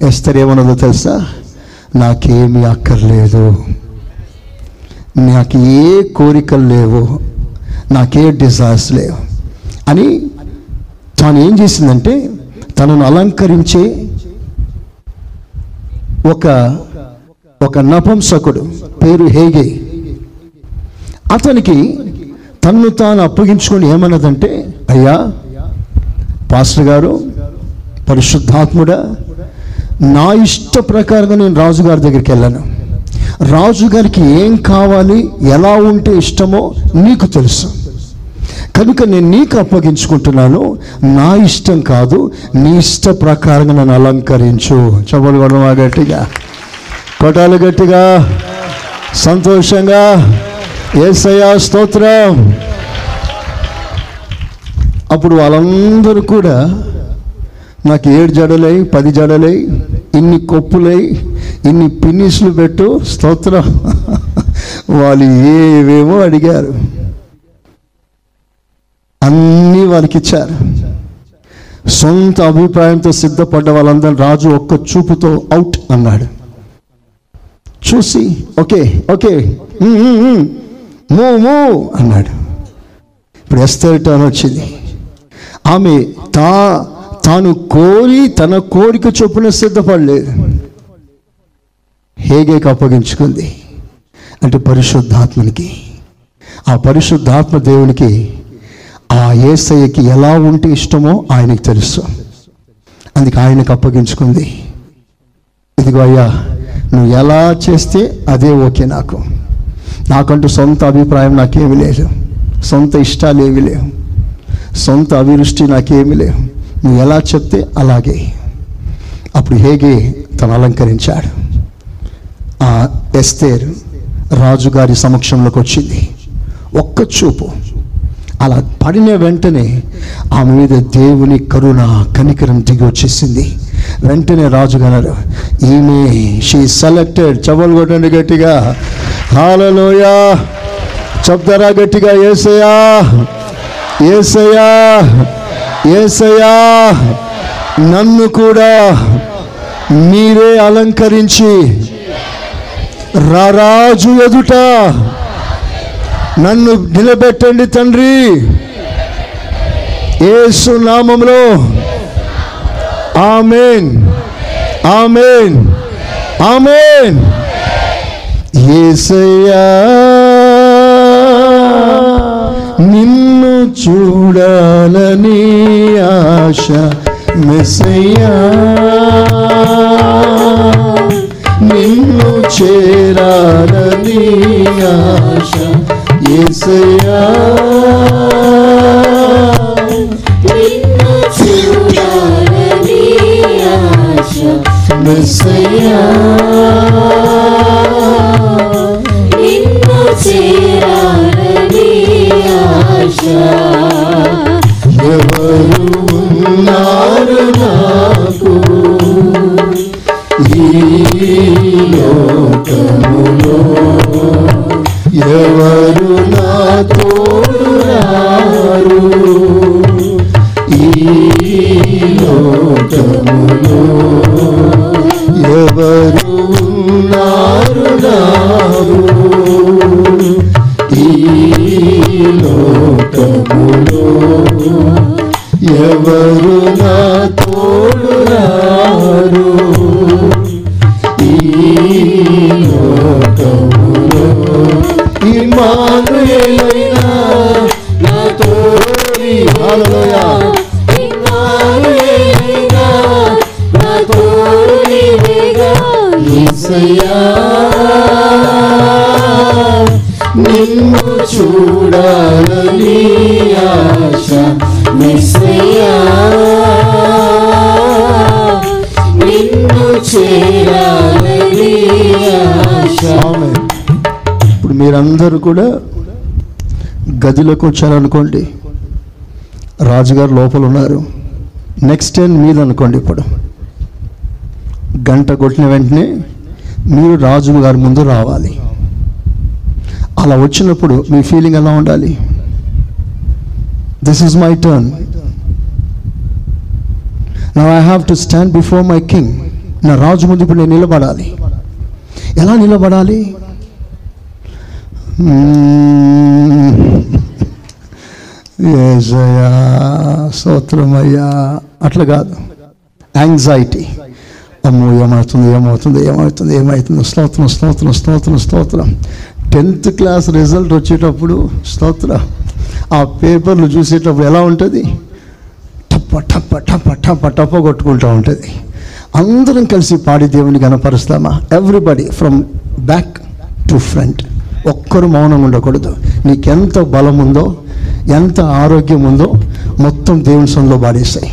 ఎస్తర్ ఏమన్నదో తెలుసా? నాకేమీ అక్కర్లేదు. నాకు ఏ కోరికలు లేవు నాకే డిజైర్స్ లేవు అని తాను ఏం చేసిందంటే తనను అలంకరించే ఒక ఒక నపంసకుడు పేరు హేగే. అతనికి తన్ను తాను అప్పగించుకొని ఏమన్నదంటే అయ్యా పాస్టర్ గారు పరిశుద్ధాత్ముడా నా ఇష్ట ప్రకారంగా నేను రాజుగారి దగ్గరికి వెళ్ళాను. రాజుగారికి ఏం కావాలి ఎలా ఉంటే ఇష్టమో నీకు తెలుసు. కనుక నేను నీకు అప్పగించుకుంటున్నాను. నా ఇష్టం కాదు నీ ఇష్ట ప్రకారంగా నన్ను అలంకరించు. చెప్పలు కొడమా గట్టిగా. కొట్టాలి గట్టిగా. సంతోషంగా. ఏసయా స్తోత్రం. అప్పుడు వాళ్ళందరూ కూడా నాకు ఏడు జడలై పది జడలై ఇన్ని కొప్పులై ఇన్ని పిన్నిస్లు పెట్టు స్తోత్రం. వాళ్ళు ఏవేమో అడిగారు. అన్నీ వాళ్ళకి ఇచ్చారు సొంత అభిప్రాయంతో సిద్ధపడ్డ వాళ్ళందరూ రాజు ఒక్క చూపుతో అవుట్ అన్నాడు. చూసి ఓకే ఓకే మూ మూ అన్నాడు. ఇప్పుడు ఎస్తర్ టర్న్ వచ్చింది. ఆమె తా తాను కోరి తన కోరిక చొప్పున సిద్ధపడలేదు. హేగేకి అప్పగించుకుంది. అంటే పరిశుద్ధాత్మనికి. ఆ పరిశుద్ధాత్మ దేవునికి ఆ ఏసయ్యకి ఎలా ఉంటే ఇష్టమో ఆయనకి తెలుసు. అందుకే ఆయనకు అప్పగించుకుంది. ఇదిగో అయ్యా నువ్వు ఎలా చేస్తే అదే ఓకే నాకు. నాకంటూ సొంత అభిప్రాయం నాకేమీ లేదు. సొంత ఇష్టాలు ఏమీ లేవు. సొంత అభిరుష్టి నాకేమి లేవు. నువ్వు ఎలా చెప్తే అలాగే. అప్పుడు హేగే తను అలంకరించాడు. ఆ ఎస్తేర్ రాజుగారి సమక్షంలోకి వచ్చింది. ఒక్క చూపు. అలా పడిన వెంటనే ఆమె మీద దేవుని కరుణ కనికరం దిగి వచ్చేసింది. వెంటనే రాజు గనరు ఈమె షీ సెలెక్టెడ్ చవలు కొట్టండి గట్టిగా. హాలలోయా చెప్తారా గట్టిగా? ఏసయా ఏసయా ఏసయా నన్ను కూడా మీరే అలంకరించి రారాజు ఎదుట నన్ను నిలబెట్టండి తండ్రి. ఏసు నామంలో ఆమెన్. ఆమెన్. ఆమెన్. ఏసయ్యా నిన్ను చూడాలని ఆశ మెసయ్యా నిన్ను చేరాలని ఆశ. యేసయ్యా నిన్ను ఎవరు నా తోడు రారు ఈ లోకములో ఎవరు ఉన్నారు నారు ఈ లోకములో ఎవరు నా తోడు రారు హల్లెలూయా. ఇమ్మానుయేలుగా, నా తోడు నీవేగా, యేసయ్యా. నిన్ను చూడాలని ఆశ. నిన్ను మీరందరూ కూడా గదిలోకి వచ్చారనుకోండి రాజుగారు లోపల ఉన్నారు నెక్స్ట్ టైం మీద అనుకోండి ఇప్పుడు. గంట కొట్టిన వెంటనే మీరు రాజు గారి ముందు రావాలి. అలా వచ్చినప్పుడు మీ ఫీలింగ్ ఎలా ఉండాలి? దిస్ ఇస్ మై టర్న్ నా I have to stand before my king నా రాజు ముందు ఇప్పుడు నేను నిలబడాలి. ఎలా నిలబడాలి? Hmm. ఏజయా స్తోత్రమయ్యా అట్లా కాదు. యాంగ్జైటీ అమ్మో ఏమవుతుంది ఏమవుతుంది ఏమవుతుంది ఏమవుతుంది? స్తోత్రం స్తోత్రం స్తోత్రం స్తోత్రం. టెన్త్ క్లాస్ రిజల్ట్ వచ్చేటప్పుడు స్తోత్ర. ఆ పేపర్లు చూసేటప్పుడు ఎలా ఉంటుంది? టప్ప టప్ప టప్ప టప్ప టప్ప కొట్టుకుంటూ ఉంటుంది. అందరం కలిసి పాడి దేవుని కనపరుస్తామా everybody from back to front ఒక్కరు మౌనం ఉండకూడదు. నీకెంత బలం ఉందో ఎంత ఆరోగ్యం ఉందో మొత్తం దేవుని సొంలో పాడేస్తాయి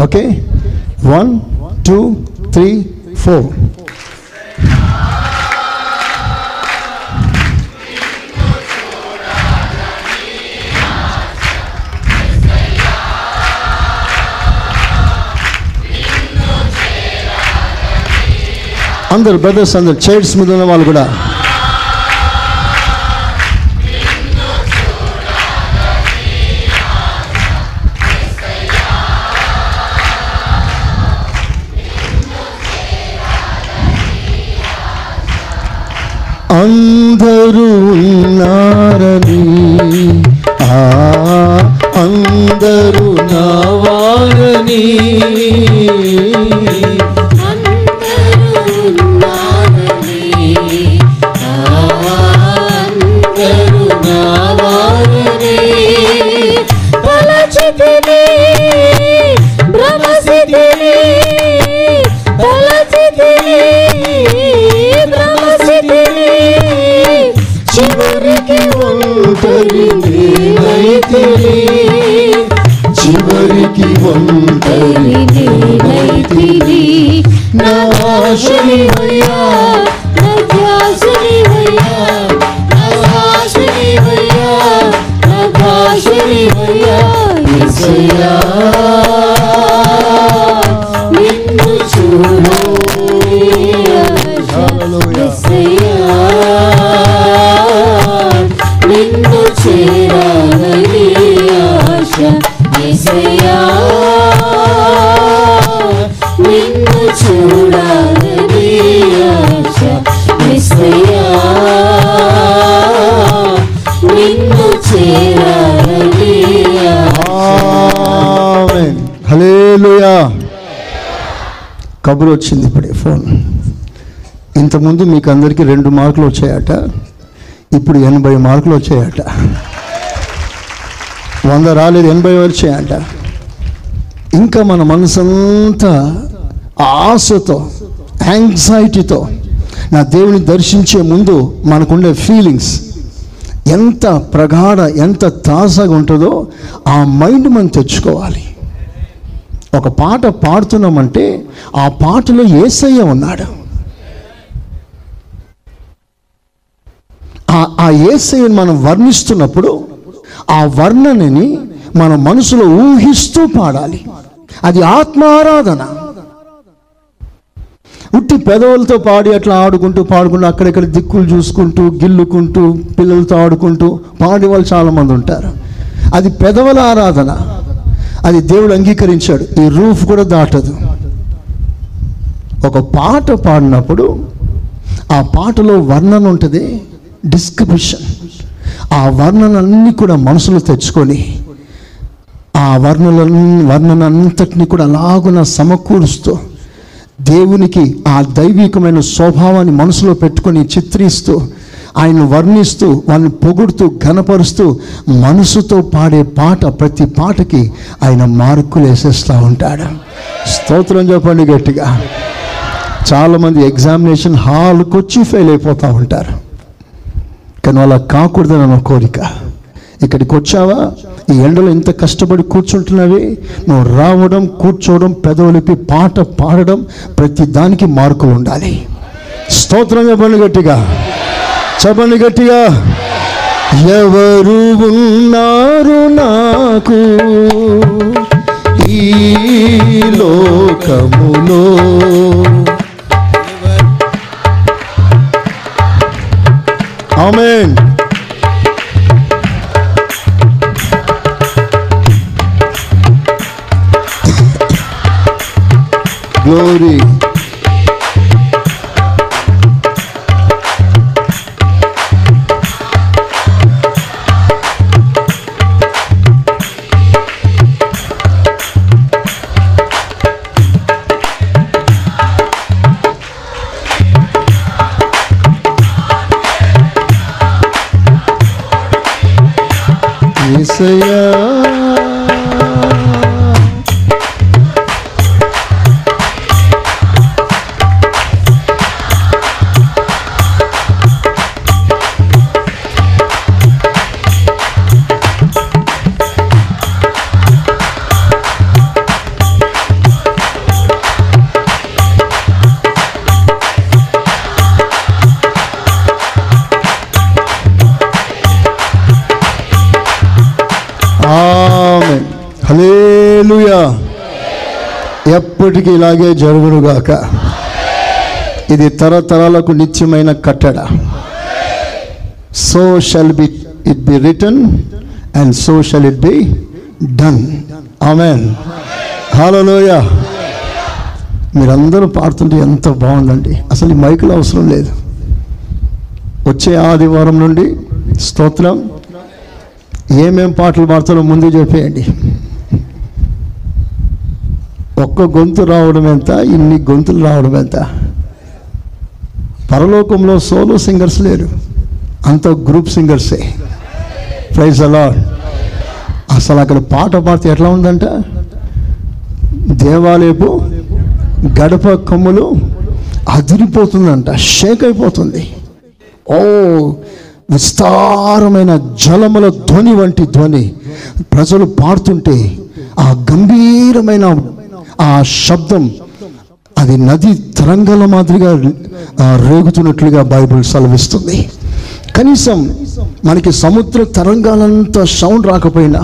okay? One two three four అందరు బ్రదర్స్ అందరు చైర్స్ మీద ఉన్న వాళ్ళు కూడా అందరూ ఉన్నారని కబురు వచ్చింది ఇప్పుడే ఫోన్. ఇంతకుముందు మీకు అందరికీ రెండు మార్కులు వచ్చాయట ఇప్పుడు ఎనభై మార్కులు వచ్చాయట. వంద రాలేదు ఎనభై వచ్చాయట. ఇంకా మన మనసంతా ఆశతో యాంగ్జైటీతో నా దేవుని దర్శించే ముందు మనకుండే ఫీలింగ్స్ ఎంత ప్రగాఢ ఎంత తాజాగా ఉంటుందో ఆ మైండ్ మనం తెచ్చుకోవాలి. ఒక పాట పాడుతున్నామంటే ఆ పాటలో ఏసయ్య ఉన్నాడు. ఆ ఆ మనం వర్ణిస్తున్నప్పుడు ఆ వర్ణనని మన మనసులో ఊహిస్తూ పాడాలి. అది ఆత్మారాధన. ఉట్టి పెదవులతో పాడి అట్లా ఆడుకుంటూ పాడుకుంటూ అక్కడెక్కడ దిక్కులు చూసుకుంటూ గిల్లుకుంటూ పిల్లలతో ఆడుకుంటూ పాడే వాళ్ళు చాలామంది ఉంటారు. అది పెదవుల ఆరాధన. అది దేవుడు అంగీకరించాడు. ఈ రూఫ్ కూడా దాటదు. ఒక పాట పాడినప్పుడు ఆ పాటలో వర్ణన ఉంటుంది డిస్క్రిప్షన్. ఆ వర్ణనలన్నీ కూడా మనసులో తెచ్చుకొని ఆ వర్ణన వర్ణన అంతటిని కూడా అలాగున సమకూరుస్తూ దేవునికి ఆ దైవికమైన స్వభావాన్ని మనసులో పెట్టుకొని చిత్రిస్తూ ఆయన వర్ణిస్తూ వాళ్ళని పొగుడుతూ ఘనపరుస్తూ మనసుతో పాడే పాట ప్రతి పాటకి ఆయన మార్కులు వేసేస్తూ ఉంటాడు. స్తోత్రం చెప్పండి గట్టిగా. చాలామంది ఎగ్జామినేషన్ హాల్కి వచ్చి ఫెయిల్ అయిపోతూ ఉంటారు. కానీ అలా కాకూడదని నా కోరిక. ఇక్కడికి వచ్చావా? ఈ ఎండలో ఇంత కష్టపడి కూర్చుంటున్నవి? నువ్వు రావడం కూర్చోవడం పెదవులిపి పాట పాడడం ప్రతి దానికి మార్కులు ఉండాలి. స్తోత్రం చెప్పండి గట్టిగా. చెప్పండి గట్టిగా. ఎవరు ఉన్నారు నాకు? ఈ లోకములో ఆమెన్ గ్లోరీ హల్లెలూయా. ఎప్పటికీ ఇలాగే జరుగునుగాక. ఇది తరతరాలకు నిత్యమైన కట్టడ. So shall be it be return and so shall it be done amen హలోయ మీరందరూ పాడుతుంటే ఎంత బాగుందండి. అసలు ఈ మైకులు అవసరం లేదు. వచ్చే ఆదివారం నుండి స్తోత్రం. ఏమేం పాటలు పాడతారో ముందు చెప్పేయండి. ఒక్క గొంతు రావడం ఎంత? ఇన్ని గొంతులు రావడం ఎంత? పరలోకంలో సోలో సింగర్స్ లేరు. అంత గ్రూప్ సింగర్సే. ప్రైజ్ అలా అసలు అక్కడ పాట పాడితే ఎట్లా ఉందంట? దేవాలయపు గడప కమ్ములు అదిరిపోతుందంట షేక్ అయిపోతుంది. ఓ విస్తారమైన జలముల ధ్వని వంటి ధ్వని ప్రజలు పాడుతుంటే ఆ గంభీరమైన ఆ శబ్దం అది నది తరంగాల మాదిరిగా రేగుతున్నట్లుగా బైబిల్ సెలవిస్తుంది. కనీసం మనకి సముద్ర తరంగాలంత సౌండ్ రాకపోయినా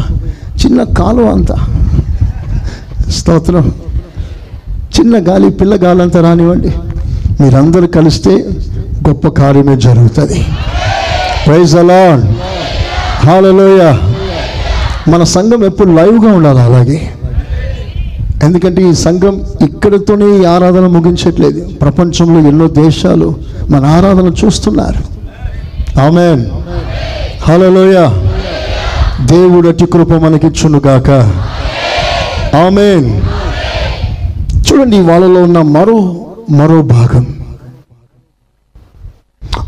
చిన్న కాలువ అంతా. స్తోత్రం. చిన్న గాలి పిల్ల గాలంత రానివ్వండి. మీరందరూ కలిస్తే గొప్ప కార్యమే జరుగుతుంది. ప్రైజ్ అలాన్ హాలలోయ మన సంఘం ఎప్పుడు లైవ్గా ఉండాలి అలాగే. ఎందుకంటే ఈ సంఘం ఇక్కడితోనే ఈ ఆరాధన ముగించట్లేదు. ప్రపంచంలో ఎన్నో దేశాలు మన ఆరాధన చూస్తున్నారు. ఆమెన్. హలోయ దేవుడు అతి కృప మనకిచ్చునుగాక. ఆమెన్. చూడండి వాళ్ళలో ఉన్న మరో మరో భాగం.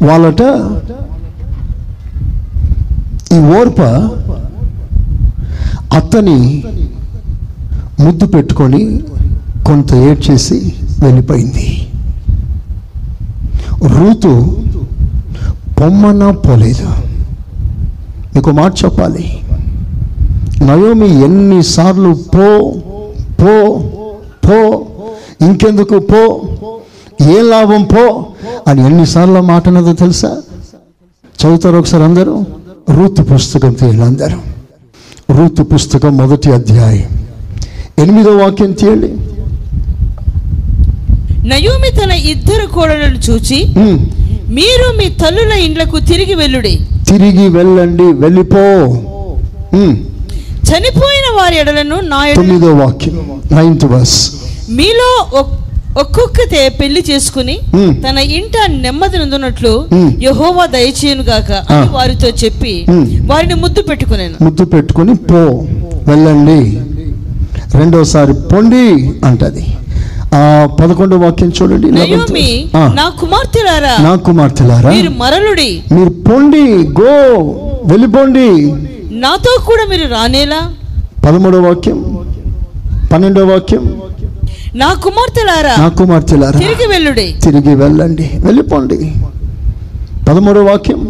వాళ్ళట ఈ ఓర్ప అతని ముద్దు పెట్టుకొని కొంత ఏడ్చేసి వెళ్ళిపోయింది. రూతు పొమ్మన్నా పోలేదు. మీకు మాట చెప్పాలి? నయోమి ఎన్నిసార్లు పో పో పో ఇంకెందుకు పో ఏ లాభం పో అని ఎన్నిసార్లు మాట అన్నదో తెలుసా? చదువుతారు ఒకసారి అందరూ? రూతు పుస్తకం తీయండి అందరూ. రూతు పుస్తకం మొదటి అధ్యాయం. ఎనిమిదో వాక్యం తీయండి నయోమి తన ఇద్దరు కోడలను చూచి మీరు మీ తల్లుల ఇండ్లకు తిరిగి వెళ్ళుడి తిరిగి వెళ్ళండి వెళ్ళిపో చనిపోయిన వారి ఎడలను నా తొమ్మిదో వాక్యం నైన్త్ వర్స్ మీలో ఒక్- ఒక్కొక్కతే పెళ్ళి చేసుకుని. తన ఇంట నెమ్మది నందునట్లు. యహోవా దయచేయును గాక అని. వారితో చెప్పి. వారిని ముద్దు పెట్టుకునేను ముద్దు పెట్టుకొని పో వెళ్ళండి రెండోసారి పొండి అంటది. ఆ పదకొండో వాక్యం చూడండి. నా కుమార్తెలారా? నా కుమార్తెలారా? మీరు మరలుడి. మీరు పొండి గో వెళ్ళిపోండి. నాతో కూడా మీరు రానేలా? పదమూడో వాక్యం పన్నెండో వాక్యం. నా కుమార్తెలారా? నా కుమార్తెలారా? తిరిగి వెళ్ళుడి. తిరిగి వెళ్ళండి వెళ్ళిపోండి. పదమూడో వాక్యం.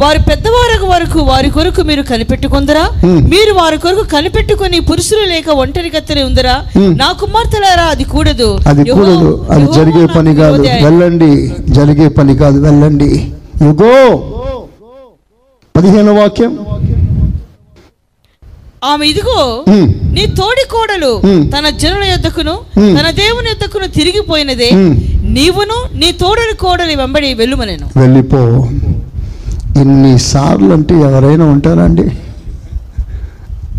వారు పెద్దవారకు వరకు వారి కొరకు మీరు కనిపెట్టుకుందరా. మీరు వారి కొరకు కనిపెట్టుకొని పురుషులు లేక ఒంటరి గత్తెని ఉందరా. నా కుమార్తెలారా అది కూడదు. అది కూడదు. అది జరిగే పని కాదు. వెళ్ళండి. జరిగే పని కాదు. వెళ్ళండి. యుగో. పదిహేను వాక్యం. ఆమె ఇదిగో నీ తోడి కోడలు. తన జనుల యొద్దకును Hmm. తన దేవుని యొద్దకును తిరిగిపోయినదే. నీవును నీ తోడని కోడలి వెంబడి వెళ్ళుమనేను. వెళ్ళిపో. ఇన్నిసార్లు అంటే ఎవరైనా ఉంటారండి?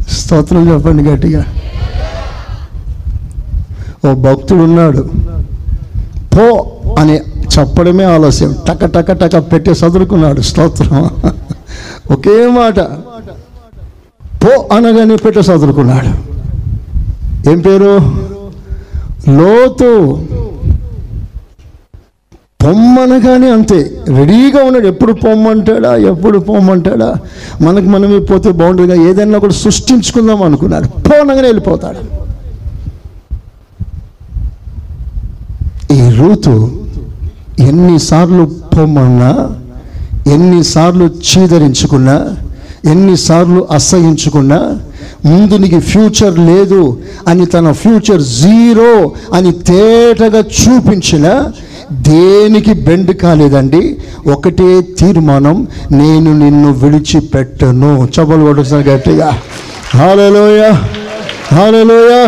స్తోత్రం చెప్పండి గట్టిగా. ఓ భక్తుడు ఉన్నాడు. పో అని చెప్పడమే ఆలస్యం. టక టక టక పెట్టి చదువుకున్నాడు స్తోత్రం. ఒకే మాట. పో అనగానే పెట్టి చదువుకున్నాడు ఏం పేరు? లోతు. పొమ్మనగానే అంతే. రెడీగా ఉన్నాడు. ఎప్పుడు పొమ్మంటాడా? ఎప్పుడు పొమ్మంటాడా? మనకు మనమే పోతే బాగుంటుందిగా. ఏదైనా కూడా సృష్టించుకుందాం అనుకున్నాడు. పోనగానే వెళ్ళిపోతాడు. ఈ రూతు ఎన్నిసార్లు పొమ్మన్నా ఎన్నిసార్లు చీదరించుకున్నా ఎన్నిసార్లు అసహించుకున్నా ముందు నీకు ఫ్యూచర్ లేదు అని తన ఫ్యూచర్ జీరో అని తేటగా చూపించిన దేనికి బెండ్ కాలేదండి? ఒకటే తీర్మానం నేను నిన్ను విడిచిపెట్టను. చపలు కొట్టుసారి గట్టిగా. హాలలోయ! హాలలోయ!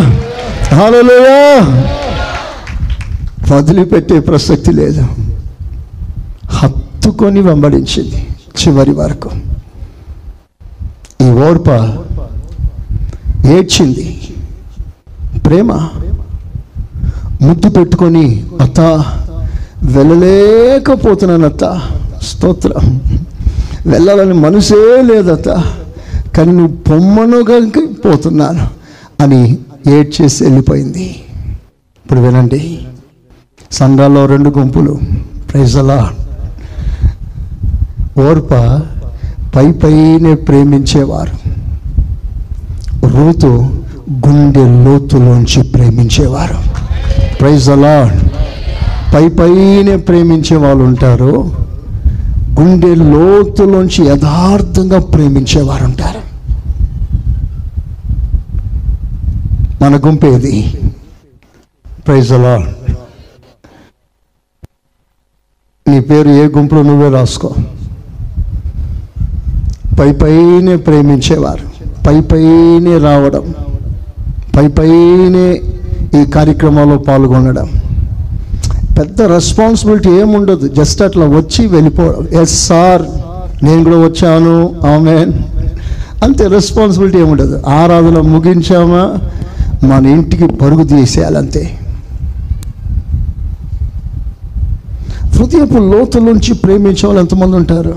హాలలోయ! వదిలిపెట్టే ప్రసక్తి లేదు. హత్తుకొని వెంబడించింది చివరి వరకు. ఈ ఓర్ప ఏడ్చింది. ప్రేమ ముద్దు పెట్టుకొని అత్త వెళ్ళలేకపోతున్నాను అత్త స్తోత్రం. వెళ్ళాలని మనసే లేదత్త. కానీ నువ్వు పొమ్మనుగా పోతున్నాను అని ఏడ్చేసి వెళ్ళిపోయింది. ఇప్పుడు వినండి. సంఘాల్లో రెండు గుంపులు. ప్రైజలా ఓర్ప పై పైనే ప్రేమించేవారు. రూతు గుండె లోతులోంచి ప్రేమించేవారు. ప్రైజ్ అలా పై పైనే ప్రేమించే వాళ్ళు ఉంటారు. గుండె లోతులోంచి యథార్థంగా ప్రేమించేవారు ఉంటారు. మన గుంపేది ప్రైజ్ అలా నీ పేరు ఏ గుంపులో నువ్వే రాసుకో. పై పైనే ప్రేమించేవారు పై పైనే రావడం. పై పైనే ఈ కార్యక్రమాల్లో పాల్గొనడం. పెద్ద రెస్పాన్సిబిలిటీ ఏముండదు. జస్ట్ అట్లా వచ్చి వెళ్ళిపో ఎస్ సార్ నేను కూడా వచ్చాను. ఆమె అంతే రెస్పాన్సిబిలిటీ ఏముండదు. ఆరాధన ముగించామా? మన ఇంటికి పరుగు తీసేయాలి అంతే హృదయపు లోతులోంచి ప్రేమించే వాళ్ళు ఎంతమంది ఉంటారు?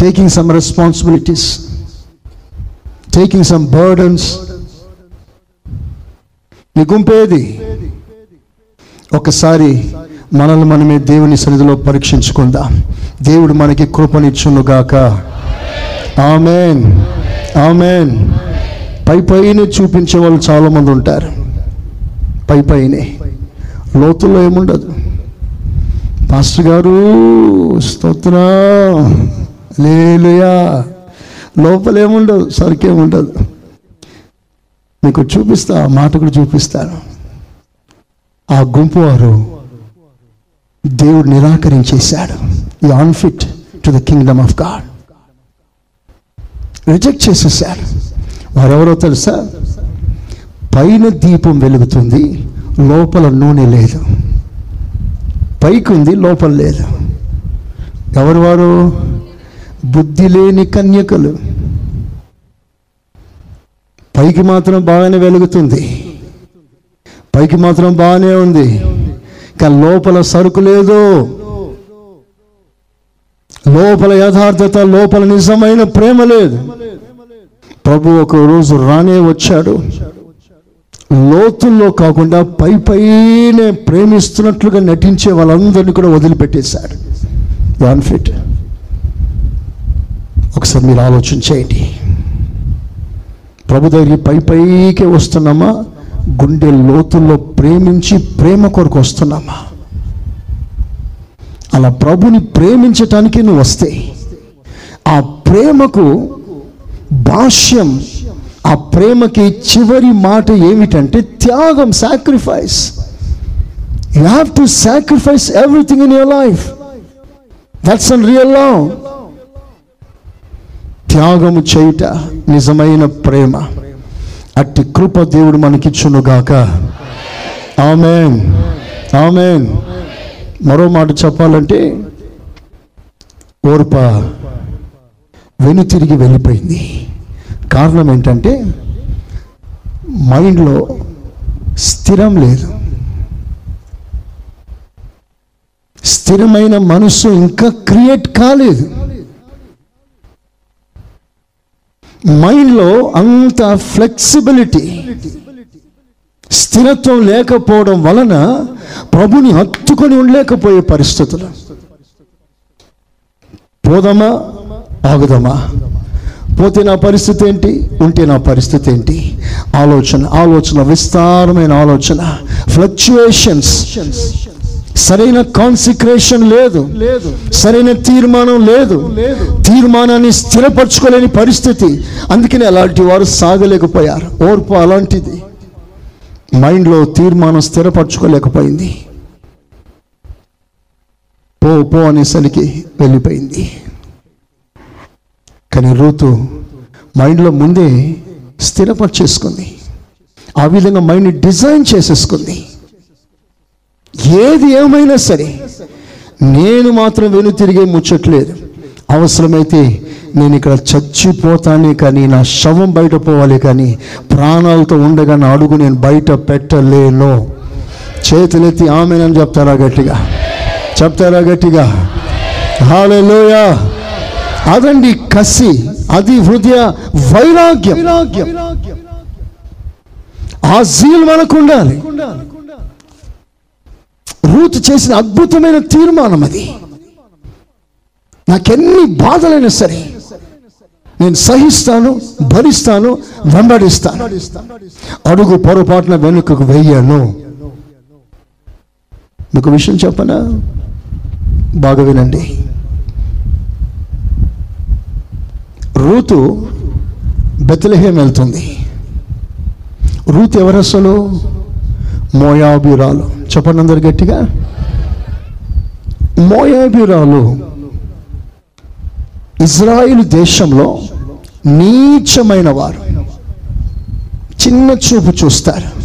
Taking some responsibilities taking some burdens మీ గుంపేది? ఒకసారి మనల్ని మనమే దేవుని సన్నిధిలో పరీక్షించుకుందాం. దేవుడు మనకి కృపనిచ్చునుగాక. ఆమెన్. ఆమెన్. పై పైన చూపించే వాళ్ళు చాలామంది ఉంటారు. పై పైనే. లోతుల్లో ఏముండదు. పాస్టర్ గారు స్తోత్ర. లేలుయా లోపలేముండదు సరికేముండదు. మీకు చూపిస్తా మాట కూడా చూపిస్తాను. ఆ గుంపు వారు దేవుడు నిరాకరించేశాడు. ఈ unfit to the kingdom of God reject చేసేసారు వారెవరో తెలుసా? పైన దీపం వెలుగుతుంది లోపల నూనె లేదు. పైకి ఉంది లోపల లేదు. ఎవరు వారు? బుద్ధి లేని కన్యకలు. పైకి మాత్రం బాగానే వెలుగుతుంది. పైకి మాత్రం బాగానే ఉంది. కానీ లోపల సరుకు లేదు. లోపల యథార్థత లోపల నిజమైన ప్రేమ లేదు. ప్రభు ఒక రోజు రానే వచ్చాడు. లోతుల్లో కాకుండా పై పైనే ప్రేమిస్తున్నట్లుగా నటించే వాళ్ళందరినీ కూడా వదిలిపెట్టేశాడు. ఫిట్ ఒకసారి మీరు ఆలోచన చేయండి. ప్రభు దగ్గరికి పై పైకే వస్తున్నామా? గుండె లోతుల్లో ప్రేమించి ప్రేమ కొరకు వస్తున్నామా? అలా ప్రభుని ప్రేమించటానికి నువ్వు వస్తే ఆ ప్రేమకు భాష్యం ఆ ప్రేమకి చివరి మాట ఏమిటంటే త్యాగం sacrifice you have to sacrifice everything in your life that's an real love త్యాగము చేయుట నిజమైన ప్రేమ. అట్టి కృప దేవుడు మనకిచ్చునుగాక. ఆమెన్. ఆమెన్. మరో మాట చెప్పాలంటే ఓర్ప వెనుతిరిగి వెళ్ళిపోయింది. కారణం ఏంటంటే మైండ్లో స్థిరం లేదు. స్థిరమైన మనస్సు ఇంకా క్రియేట్ కాలేదు. మైండ్లో అంత ఫ్లెక్సిబిలిటీ స్థిరత్వం లేకపోవడం వలన ప్రభుని హత్తుకొని ఉండలేకపోయే పరిస్థితులు. పోదామా? ఆగుదామా? పోతే నా పరిస్థితి ఏంటి? ఉంటే నా పరిస్థితి ఏంటి? ఆలోచన ఆలోచన విస్తారమైన ఆలోచన ఫ్లక్చుయేషన్స్ సరైన కాన్సిక్రేషన్ లేదు. సరైన తీర్మానం లేదు. తీర్మానాన్ని స్థిరపరచుకోలేని పరిస్థితి. అందుకని అలాంటి వారు సాగలేకపోయారు. ఓర్పు అలాంటిది. మైండ్లో తీర్మానం స్థిరపరచుకోలేకపోయింది. పో పో అనేసరికి వెళ్ళిపోయింది. కానీ రూతు మైండ్లో ముందే స్థిరపరిచేసుకుంది. ఆ విధంగా మైండ్ని డిజైన్ చేసేసుకుంది. ఏది ఏమైనా సరే నేను మాత్రం వెను తిరిగే ముచ్చట్లేదు. అవసరమైతే నేను ఇక్కడ చచ్చిపోతానే కానీ నా శవం బయట పోవాలి కానీ ప్రాణాలతో ఉండగా నా అడుగు నేను బయట పెట్టలేను. చేతులెత్తి ఆమెనని చెప్తారా గట్టిగా? చెప్తారా గట్టిగా? హాలలోయా అదండి కసి అది హృదయ వైరాగ్యం. ఆ జీల్ మనకు ఉండాలి. రూతు చేసిన అద్భుతమైన తీర్మానం అది. నాకెన్ని బాధలైనా సరే నేను సహిస్తాను భరిస్తాను వెంబడిస్తాను. అడుగు పొరపాటున వెనుకకు వెయ్యాను మీకు విషయం చెప్పనా? బాగా వినండి. రూతు బెత్తలహేం వెళ్తుంది. రూత్ ఎవరు అసలు? మోయాబిరాలు చెప్పండి అందరు గట్టిగా. మోయాబిరాలు ఇజ్రాయిల్ దేశంలో నీచమైన వారు. చిన్న చూపు చూస్తారు.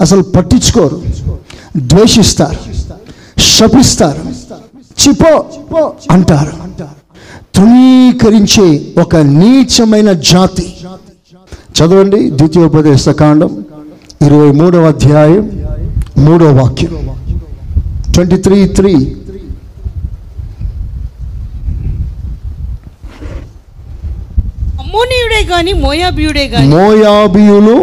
అసలు పట్టించుకోరు. ద్వేషిస్తారు. శపిస్తారు. చిపో అంటారు. తృణీకరించే ఒక నీచమైన జాతి. చదవండి ద్వితీయోపదేశ కాండం. ఇరవై మూడవ అధ్యాయం మూడవ వాక్యం. ట్వంటీ త్రీ త్రీ అమ్మోనీయుడే గాని మోయాబియుడే గాని మోయాబియులు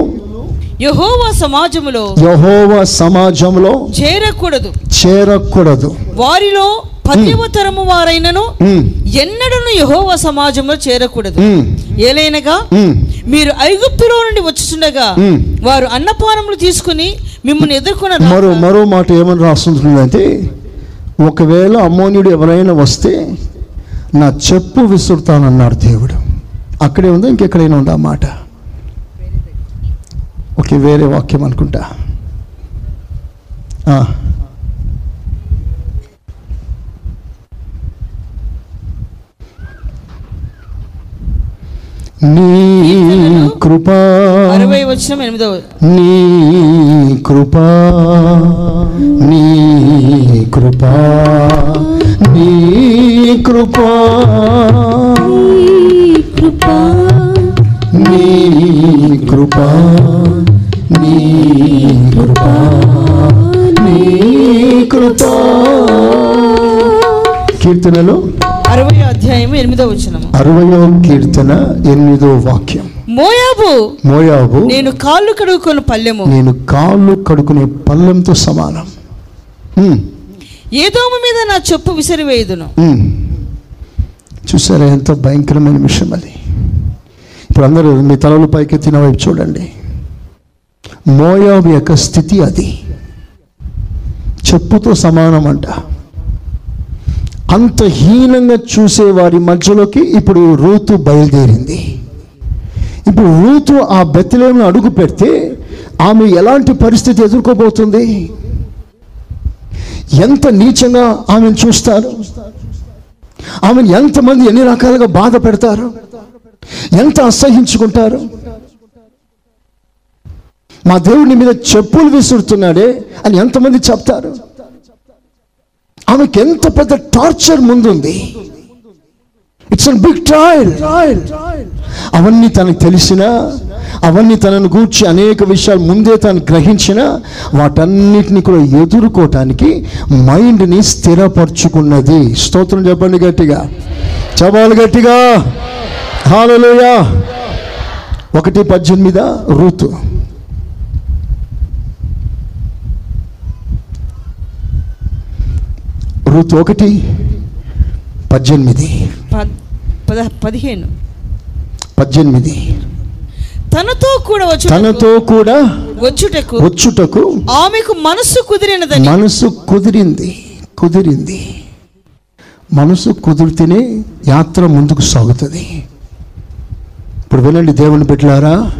యహోవా సమాజములో యహోవ సమాజంలో చేరకూడదు. చేరకూడదు. వారిలో పదివ తరము వారైనను ఎన్నడను యహోవా సమాజంలో చేరకూడదు. ఏలైనగా. మీరు ఐగుప్తులో నుండి వచ్చుచుండగా మ్. వారు అన్నపానములు తీసుకుని మిమ్మల్ని ఎదుర్కొన్న మరో మరో మాట ఏమని రాస్తుందంటే ఒకవేళ అమ్మోనియుడు ఎవరైనా వస్తే నా చెప్పు విసురుతానన్నాడు దేవుడు. అక్కడే ఉందా? ఇంకెక్కడైనా ఉందా మాట? ఓకే వేరే వాక్యం అనుకుంటా. నీ కృపా. అరవై వచ్చిన ఎనిమిదవ. నీ కృపా. నీ కృపా. నీ కృపా కృపా. నీ కృపా. నీ కృపా. నీ కృపా. కీర్తనలో అరవై అధ్యాయం ఎనిమిదవ వచనము. అరవయో కీర్తన ఎనిమిదో వాక్యం. మోయాబు మోయాబు నేను కాళ్ళు కడుగుకొని పల్లెము. నేను కాళ్ళు కడుకునే పళ్ళంతో సమానం. ఏదోమ మీద నా చెప్పు విసిరివేయుదును. చూసారా ఎంత భయంకరమైన విషయం అది. ఇప్పుడు అందరూ మీ తలలు పైకెత్తిన వైపు చూడండి. మోయాబు యొక్క స్థితి అది. చెప్పుతో సమానం అంట అంత హీనంగా చూసే వారి మధ్యలోకి ఇప్పుడు రూతు బయలుదేరింది. ఇప్పుడు రూతు ఆ బెత్తలేమును అడుగు పెడితే ఆమె ఎలాంటి పరిస్థితి ఎదుర్కోబోతుంది? ఎంత నీచంగా ఆమెను చూస్తారు? ఆమెను ఎంతమంది ఎన్ని రకాలుగా బాధ పెడతారు? ఎంత అసహించుకుంటారు? మా దేవుడి మీద చెప్పులు విసురుతున్నాడే అని ఎంతమంది చెప్తారు? ఆమెకి ఎంత పెద్ద టార్చర్ ముందుంది? ఇట్స్ అన్ బిగ్ ట్రయల్ అవన్నీ తనకు తెలిసిన అవన్నీ తనను గూర్చి అనేక విషయాలు ముందే తను గ్రహించిన వాటన్నిటిని కూడా ఎదుర్కోవటానికి మైండ్ని స్థిరపరచుకున్నది. స్తోత్రం చెప్పండి గట్టిగా. చెప్పాలి గట్టిగా. హాలలోయ ఒకటి పద్దెనిమిద రూతు. రూతు ఒకటి పద్దెనిమిది. పద్- పద పదిహేను. పద్దెనిమిది. తనతో కూడా వచ్చు తనతో కూడా వచ్చుటకు వచ్చుటకు ఆమెకు మనస్సు కుదిరినదని. మనసు కుదిరింది కుదిరింది. మనసు కుదిరితేనే యాత్ర ముందుకు సాగుతుంది. ఇప్పుడు వినండి దేవుని బిడ్డలారా.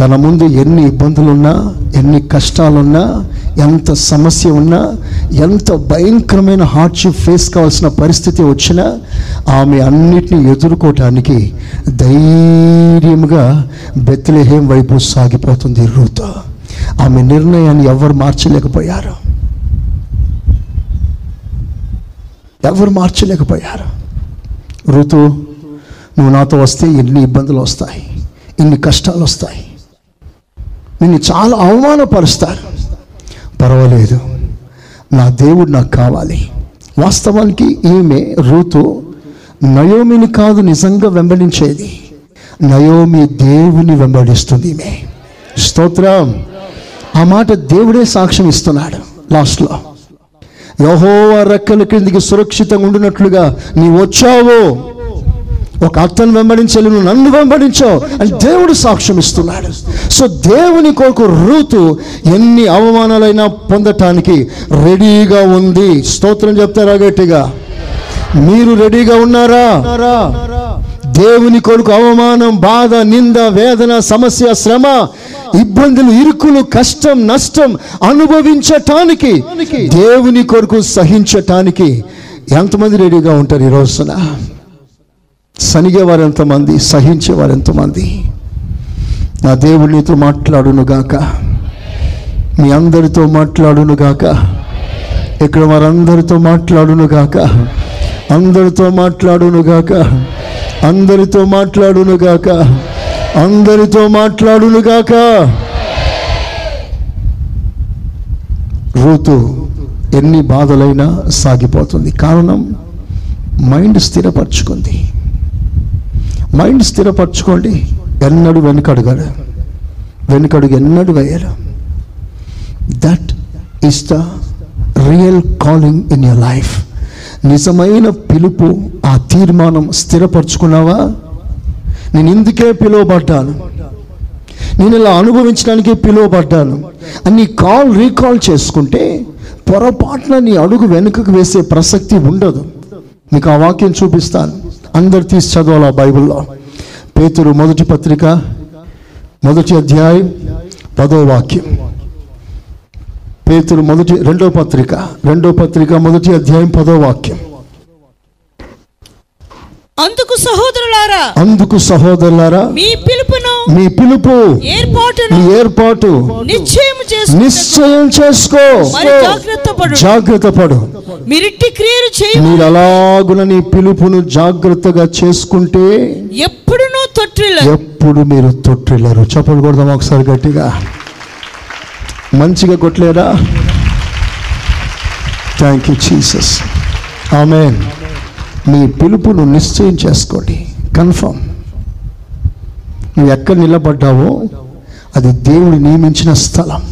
తన ముందు ఎన్ని ఇబ్బందులున్నా ఎన్ని కష్టాలున్నా ఎంత సమస్య ఉన్నా ఎంత భయంకరమైన హార్డ్షిప్ ఫేస్ కావాల్సిన పరిస్థితి వచ్చినా ఆమె అన్నిటిని ఎదుర్కోవటానికి ధైర్యంగా బెత్తిలేహేం వైపు సాగిపోతుంది రూత. ఆమె నిర్ణయాన్ని ఎవరు మార్చలేకపోయారు? ఎవరు మార్చలేకపోయారు? ఋతు నువ్వు నాతో వస్తే ఎన్ని ఇబ్బందులు వస్తాయి ఇన్ని కష్టాలు వస్తాయి? నిన్ను చాలా అవమానపరుస్తారు. పర్వాలేదు. నా దేవుడు నాకు కావాలి. వాస్తవానికి ఈమె ఋతు నయోమిని కాదు నిజంగా వెంబడించేది. నయోమి దేవుని వెంబడిస్తుంది ఈమె. స్తోత్రం. ఆ మాట దేవుడే సాక్ష్యం ఇస్తున్నాడు. లాస్ట్లో. యహోవా రెక్కల క్రిందికి సురక్షితంగా ఉండినట్లుగా నీ వచ్చావు. ఒక అత్తను వెంబడించాలి నువ్వు నన్ను వెంబడించావు అని దేవుడు సాక్ష్యం ఇస్తున్నాడు. సో దేవుని కొరకు రూతు ఎన్ని అవమానాలైనా పొందటానికి రెడీగా ఉంది. స్తోత్రం చెప్తారా గట్టిగా? మీరు రెడీగా ఉన్నారా? దేవుని కొరకు అవమానం బాధ నింద వేదన సమస్య శ్రమ ఇబ్బందులు ఇరుకులు కష్టం నష్టం అనుభవించటానికి దేవుని కొరకు సహించటానికి ఎంతమంది రెడీగా ఉంటారు ఈ రోజున? సనిగేవారు ఎంతమంది? సహించేవారు ఎంతమంది? నా దేవుడు నీతో మాట్లాడును గాక. మీ అందరితో మాట్లాడును గాక. ఇక్కడ వారందరితో మాట్లాడును గాక. అందరితో మాట్లాడును గాక. అందరితో మాట్లాడును గాక. అందరితో మాట్లాడును గాక. రూతు ఎన్ని బాధలైనా సాగిపోతుంది. కారణం మైండ్ స్థిరపరచుకుంది. మైండ్ స్థిరపరచుకోండి. ఎన్నడు వెనుకడుగాడు వెనుకడుగు ఎన్నడు వేయరు. That is the real calling in your life నిజమైన పిలుపు ఆ తీర్మానం స్థిరపరచుకున్నావా? నేను ఇందుకే పిలువబడ్డాను. నేను ఇలా అనుభవించడానికి పిలువబడ్డాను. అని నీ కాల్ రీకాల్ చేసుకుంటే పొరపాటున నీ అడుగు వెనుకకు వేసే ప్రసక్తి ఉండదు. మీకు ఆ వాక్యం చూపిస్తాను. అందరు తీసి చదవాలి ఆ బైబిల్లో? పేతురు మొదటి పత్రిక మొదటి అధ్యాయం పదో వాక్యం. పేతురు మొదటి రెండో పత్రిక రెండో పత్రిక మొదటి అధ్యాయం పదో వాక్యం. అందుకు సహోదరులారా అందుకు సహోదరులారా మీ పిలుపును మీ పిలుపు ఏర్పాటును ఏర్పాటు నిశ్చయం చేసుకుని నిశ్చయం చేసుకో. జాగ్రత్త పడు. జాగ్రత్త పడు. మీరిట్టి క్రియలు చేయ. మీరు అలాగున నీ పిలుపును జాగ్రత్తగా చేసుకుంటే ఎప్పుడునూ తొట్టిల్ల ఎప్పుడు మీరు తొట్టిల్లరు. చెప్పలు కొడదాం ఒకసారి గట్టిగా. మంచిగా కొట్టలేరా థ్యాంక్ యూ జీసస్ ఆమెన్ మీ పిలుపును నిశ్చయం చేసుకోండి. కన్ఫర్మ్ నువ్వు ఎక్కడ నిలబడ్డావో అది దేవుడు నియమించిన స్థలం.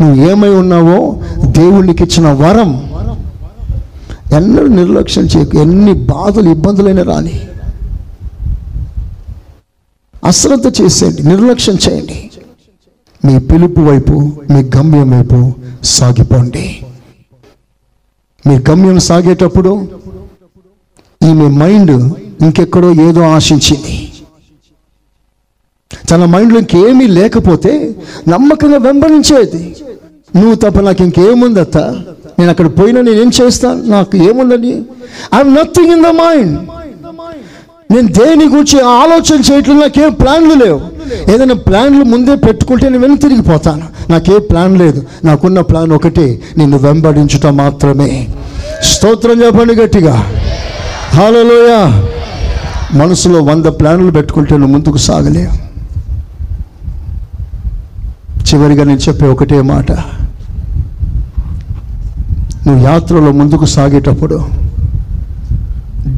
నువ్వు ఏమై ఉన్నావో దేవునికి ఇచ్చిన వరం. ఎన్నడూ నిర్లక్ష్యం చేయకు. ఎన్ని బాధలు ఇబ్బందులైనా రాని. అశ్రద్ధ చేసేయండి నిర్లక్ష్యం చేయండి. మీ పిలుపు వైపు మీ గమ్యం వైపు సాగిపోండి. మీ గమ్యం సాగేటప్పుడు ఈమె మైండ్ ఇంకెక్కడో ఏదో ఆశించింది. తన మైండ్లో ఇంకేమీ లేకపోతే నమ్మకంగా వెంబడించేది. నువ్వు తప్ప నాకు ఇంకేముందత్త? నేను అక్కడ పోయినా నేనేం చేస్తాను? నాకు ఏముందని? I'm nothing in the mind నేను దేని గురించి ఆలోచన చేయట్లేదు? నాకేం ప్లాన్లు లేవు. ఏదైనా ప్లాన్లు ముందే పెట్టుకుంటే నేను వెళ్ళి తిరిగిపోతాను నాకే ప్లాన్ లేదు. నాకున్న ప్లాన్ ఒకటే నిన్ను వెంబడించుట మాత్రమే. స్తోత్రం చెప్పండి గట్టిగా. హాలలోయ మనసులో వంద ప్లాన్లు పెట్టుకుంటే నువ్వు ముందుకు సాగలే. చివరిగా నేను చెప్పే ఒకటే మాట. నువ్వు యాత్రలో ముందుకు సాగేటప్పుడు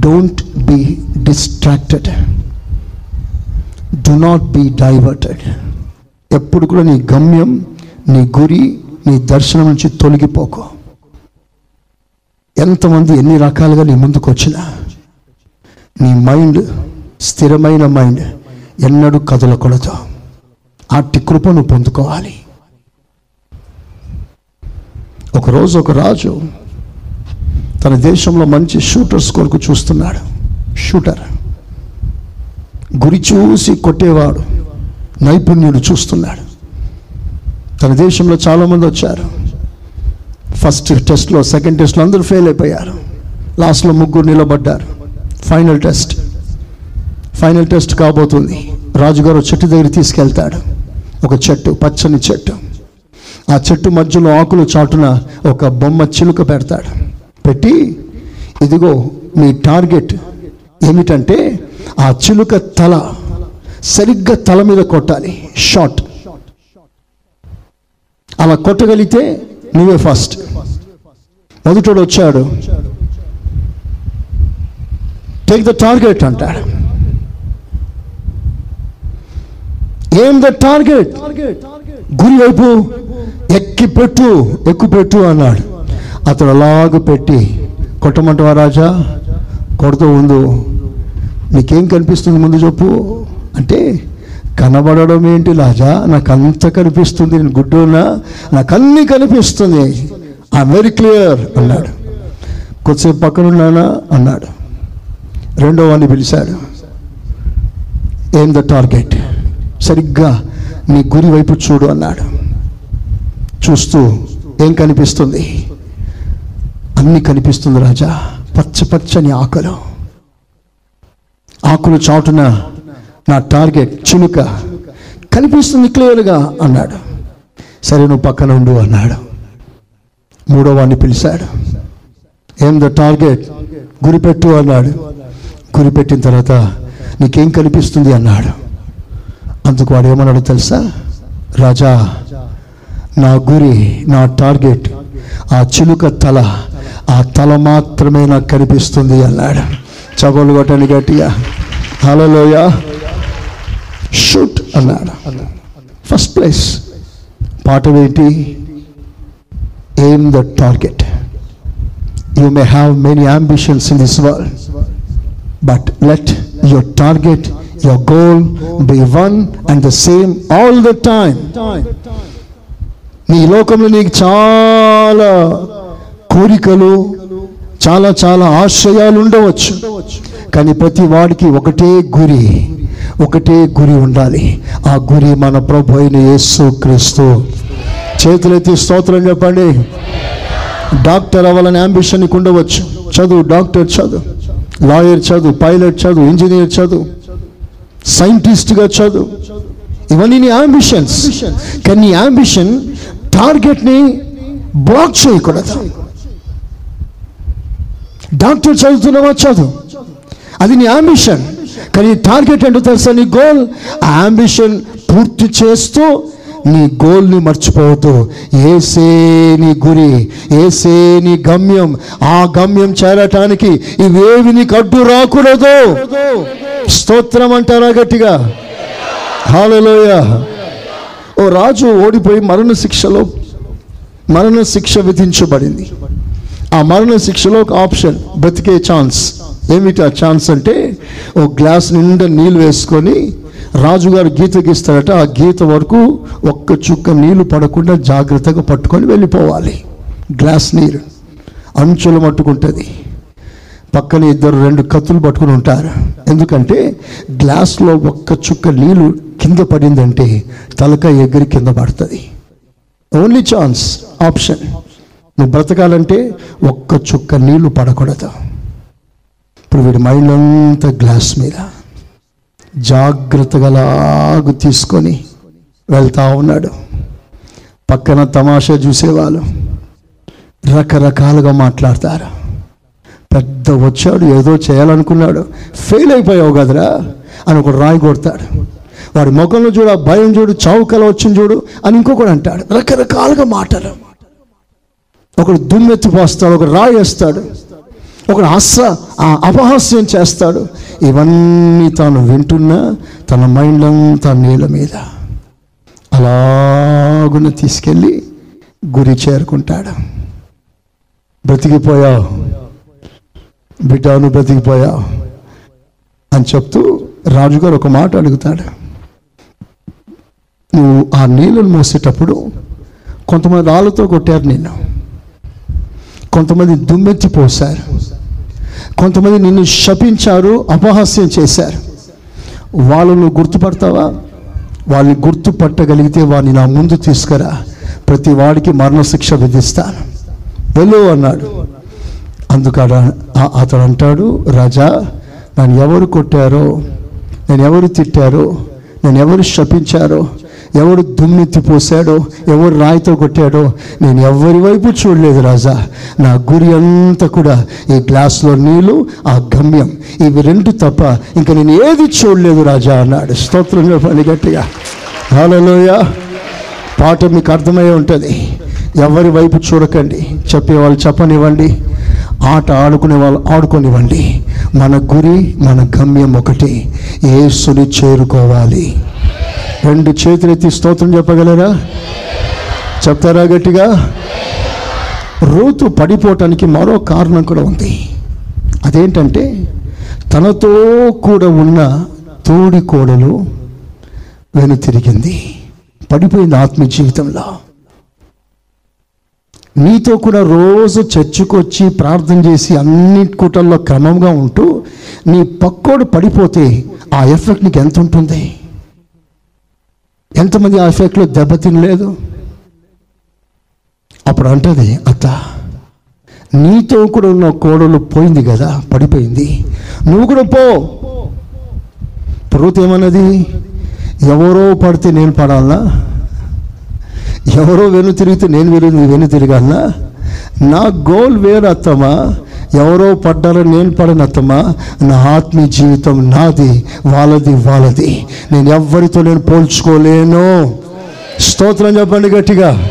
don't be distracted do not be diverted ఎప్పుడు కూడా నీ గమ్యం నీ గురి నీ దర్శనం నుంచి తొలగిపోకు. ఎంతమంది ఎన్ని రకాలుగా నీ ముందుకు వచ్చినా నీ మైండ్ స్థిరమైన మైండ్ ఎన్నడూ కదలకూడదు. అట్టి కృపను పొందుకోవాలి. ఒకరోజు ఒక రాజు తన దేశంలో మంచి షూటర్స్ కొరకు చూస్తున్నాడు. షూటర్. గురి చూసి కొట్టేవాడు. నైపుణ్యుడు చూస్తున్నాడు. తన దేశంలో చాలామంది వచ్చారు. ఫస్ట్ టెస్ట్లో సెకండ్ టెస్ట్లో అందరూ ఫెయిల్ అయిపోయారు. లాస్ట్లో ముగ్గురు నిలబడ్డారు. ఫైనల్ టెస్ట్ ఫైనల్ టెస్ట్ కాబోతుంది. రాజుగారు చెట్టు దగ్గర తీసుకెళ్తాడు. ఒక చెట్టు పచ్చని చెట్టు. ఆ చెట్టు మధ్యలో ఆకులు చాటున ఒక బొమ్మ చిలుక పెడతాడు. పెట్టి ఇదిగో మీ టార్గెట్ ఏమిటంటే ఆ చిలుక తల సరిగ్గా తల మీద కొట్టాలి. షాట్. అలా కొట్టగలిగితే నువ్వే ఫస్ట్. మొదటోడు వచ్చాడు. టేక్ ద టార్గెట్ అంటాడు. ఏం ద టార్గెట్ గురి వైపు ఎక్కి పెట్టు ఎక్కు పెట్టు అన్నాడు. అతడు అలాగ పెట్టి కొట్టమంటవా రాజా? కొడుతూ ఉండు. నీకేం కనిపిస్తుంది ముందు చెప్పు. అంటే కనబడడం ఏంటి రాజా? నాకు అంత కనిపిస్తుంది నేను గుడ్డున్నా నాకు అన్నీ కనిపిస్తుంది. ఐ వెరీ క్లియర్ అన్నాడు. కొద్దిసేపు పక్కనున్నానా? అన్నాడు. రెండో వాడిని పిలిచాడు ఏం ద టార్గెట్? సరిగ్గా నీ గురి వైపు చూడు అన్నాడు. చూస్తూ ఏం కనిపిస్తుంది? అన్ని కనిపిస్తుంది రాజా. పచ్చ పచ్చని ఆకులు. ఆకులు చాటున నా టార్గెట్ చినుక. కనిపిస్తుంది క్లియర్గా అన్నాడు. సరే నువ్వు పక్కన ఉండు అన్నాడు. మూడో వాడిని పిలిచాడు. ఏం ద టార్గెట్? గురిపెట్టు అన్నాడు. కురిపెట్టిన తర్వాత నీకేం కనిపిస్తుంది అన్నాడు. అందుకు వాడు ఏమన్నాడు తెలుసా? రాజా నా గురి నా టార్గెట్ ఆ చిలుక తల ఆ తల మాత్రమే నాకు కనిపిస్తుంది అన్నాడు. చగోలు కొట్టండి గట్టిగా. హలోయ షూట్ అన్నాడు. First place. పాట ఏంటి? Aim the target. You may have many ambitions in this world. But let your target your goal be one and the same all the time నీ లోకంలో నీకు చాలా కోరికలు చాలా చాలా ఆశ్రయాలు ఉండవచ్చు. కానీ ప్రతి వాడికి ఒకటే గురి ఒకటే గురి ఉండాలి. ఆ గురి మన ప్రభు అయిన యేసు క్రీస్తు. చేతులెత్తి స్తోత్రం చెప్పండి. డాక్టర్ అవ్వాలని అంబిషన్ నీకు ఉండవచ్చు. చదువు డాక్టర్ చదువు. లాయర్ చదువు పైలట్ చదువు ఇంజనీర్ చదువు సైంటిస్ట్గా చదువు. ఇవన్నీ నీ అంబిషన్స్ కానీ నీ అంబిషన్ టార్గెట్ని బ్లాక్ చేయకూడదు. డాక్టర్ చదువుతున్నావా? చదువు. అది నీ అంబిషన్ కానీ టార్గెట్ ఏంటో తెలుసా? నీ గోల్ ఆ అంబిషన్ పూర్తి చేస్తూ నీ గోల్ని మర్చిపోవద్దు. ఏసే నీ గురి ఏసే నీ గమ్యం. ఆ గమ్యం చేరటానికి ఇవేవి నీకు అడ్డు రాకూడదు. స్తోత్రం అంటారా గట్టిగా? హాలలోయ ఓ రాజు ఓడిపోయి మరణ శిక్షలో మరణ శిక్ష విధించబడింది. ఆ మరణ శిక్షలో ఒక ఆప్షన్ బ్రతికే ఛాన్స్. ఏమిటి ఆ ఛాన్స్ అంటే ఓ గ్లాస్ నిండా నీళ్ళు వేసుకొని రాజుగారు గీత గీస్తాడట ఆ గీత వరకు ఒక్క చుక్క నీళ్ళు పడకుండా జాగ్రత్తగా పట్టుకొని వెళ్ళిపోవాలి. గ్లాస్ నీరు అంచులు మట్టుకుంటుంది. పక్కన ఇద్దరు రెండు కత్తులు పట్టుకుని ఉంటారు. ఎందుకంటే గ్లాస్లో ఒక్క చుక్క నీళ్ళు కింద పడిందంటే తలకాయ ఎగిరి కింద పడుతుంది. ఓన్లీ ఛాన్స్ ఆప్షన్ నువ్వు బ్రతకాలంటే ఒక్క చుక్క నీళ్ళు పడకూడదు. ఇప్పుడు వీడి మైండ్ అంతా గ్లాస్ మీద. జాగ్రత్తగా లాగు తీసుకొని వెళ్తా ఉన్నాడు. పక్కన తమాషా చూసేవాళ్ళు రకరకాలుగా మాట్లాడతారు. పెద్ద వచ్చాడు ఏదో చేయాలనుకున్నాడు. ఫెయిల్ అయిపోయావు కదరా అని ఒకడు రాయి కొడతాడు. వాడి ముఖంలో చూడు ఆ భయం చూడు చౌకల వచ్చింది చూడు అని ఇంకొకడు అంటాడు. రకరకాలుగా మాటలు ఒకడు దుమ్మెత్తి పోస్తాడు ఒకడు రాయి వేస్తాడు. ఒక ఆశ ఆ అపహాస్యం చేస్తాడు. ఇవన్నీ తాను వింటున్నా తన మైండ్ అంతా నీళ్ళ మీద. అలాగున తీసుకెళ్ళి గురి చేరుకుంటాడు. బ్రతికిపోయావు. బిడ్డాను బ్రతికిపోయావు అని చెప్తూ రాజుగారు ఒక మాట అడుగుతాడు. నువ్వు ఆ నీళ్ళను మోసేటప్పుడు కొంతమంది రాళ్ళతో కొట్టారు నిన్ను. కొంతమంది దుమ్మెత్తి పోసారు కొంతమంది నిన్ను శపించారు అపహాస్యం చేశారు. వాళ్ళను గుర్తుపడతావా? వాళ్ళని గుర్తుపట్టగలిగితే వారిని నా ముందు తీసుకురా. ప్రతి వాడికి మరణశిక్ష విధిస్తాను. వెళ్ళు అన్నాడు. అందుకడ అతడు అంటాడు రాజా నన్ను ఎవరు కొట్టారో నేను ఎవరు తిట్టారో నేను ఎవరు శపించారో ఎవడు దుమ్మెత్తి పోసాడో ఎవరు రాయితో కొట్టాడో నేను ఎవరి వైపు చూడలేదు రాజా. నా గురి అంతా కూడా ఈ గ్లాస్లో నీళ్ళు ఆ గమ్యం. ఇవి రెండు తప్ప ఇంకా నేను ఏది చూడలేదు రాజా అన్నాడు. స్తోత్రంగా చెప్పండి గట్టిగా. హలోయ పాట మీకు అర్థమయ్యే ఉంటుంది. ఎవరి వైపు చూడకండి. చెప్పేవాళ్ళు చెప్పనివ్వండి. ఆట ఆడుకునే వాళ్ళు ఆడుకొనివ్వండి. మన గురి మన గమ్యం ఒకటి. ఏసుని చేరుకోవాలి. రెండు చేతులెత్తి స్తోత్రం చెప్పగలరా? చెప్తారా గట్టిగా? రోతు పడిపోవటానికి మరో కారణం కూడా ఉంది. అదేంటంటే తనతో కూడా ఉన్న తోడి కోడలు వెను తిరిగింది. పడిపోయింది ఆత్మ జీవితంలో. నీతో కూడా రోజు చర్చికి వచ్చి ప్రార్థన చేసి అన్ని కూటల్లో క్రమంగా ఉంటూ నీ పక్కోడు పడిపోతే ఆ ఎఫెక్ట్ నీకు ఎంత ఉంటుంది ఎంతమంది ఆ ఎఫెక్ట్లో దెబ్బతినలేదు? అప్పుడు అంటది అత్త నీతో కూడా ఉన్న కోడలు పోయింది కదా పడిపోయింది. నువ్వు కూడా పో. ప్రభుత్వం ఏమన్నది? ఎవరో పడితే నేను పడాలనా ఎవరో వెను తిరిగితే నేను వెను వెను తిరగాలనా నా గోల్ వేరు అత్తమా ఎవరో పడ్డారో నేను పడను నా ఆత్మీయ జీవితం నాది వాళ్ళది వాళ్ళది. నేను ఎవ్వరితో నేను పోల్చుకోలేను. స్తోత్రం చెప్పండి గట్టిగా.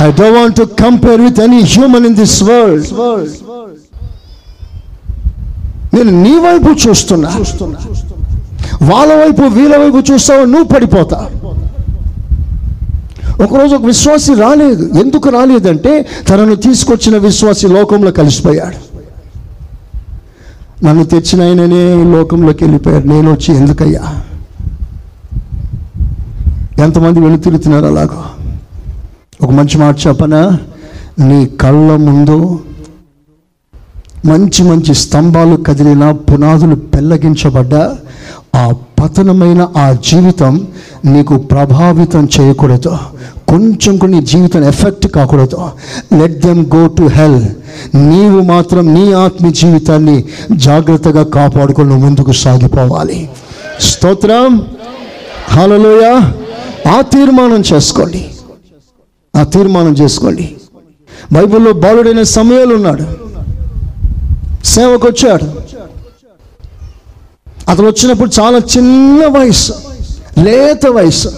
I don't want to compare with any human in this world నేను నీ వైపు చూస్తున్నా. వాళ్ళ వైపు వీళ్ళ వైపు చూస్తావు? నువ్వు పడిపోతా. ఒకరోజు ఒక విశ్వాసి రాలేదు. ఎందుకు రాలేదంటే తనను తీసుకొచ్చిన విశ్వాసి లోకంలో కలిసిపోయాడు. నన్ను తెచ్చిన ఆయననే ఈ లోకంలోకి వెళ్ళిపోయారు. నేను వచ్చి ఎందుకయ్యా? ఎంతమంది వెళుతిరుగుతున్నారు అలాగో? ఒక మంచి మాట చెప్పనా? నీ కళ్ళ ముందు మంచి మంచి స్తంభాలు కదిలిన పునాదులు పెల్లగించబడ్డ ఆ పతనమైన ఆ జీవితం నీకు ప్రభావితం చేయకూడదు. కొంచెం కొన్ని జీవితం ఎఫెక్ట్ కాకూడదు. Let them go to hell నీవు మాత్రం నీ ఆత్మ జీవితాన్ని జాగ్రత్తగా కాపాడుకొని ముందుకు సాగిపోవాలి. స్తోత్రం. హలోయ ఆ తీర్మానం చేసుకోండి. ఆ తీర్మానం చేసుకోండి. బైబిల్లో బాలుడైన సమయాలు ఉన్నాడు. సేవకు వచ్చాడు అతను వచ్చినప్పుడు చాలా చిన్న వయసు లేత వయసు.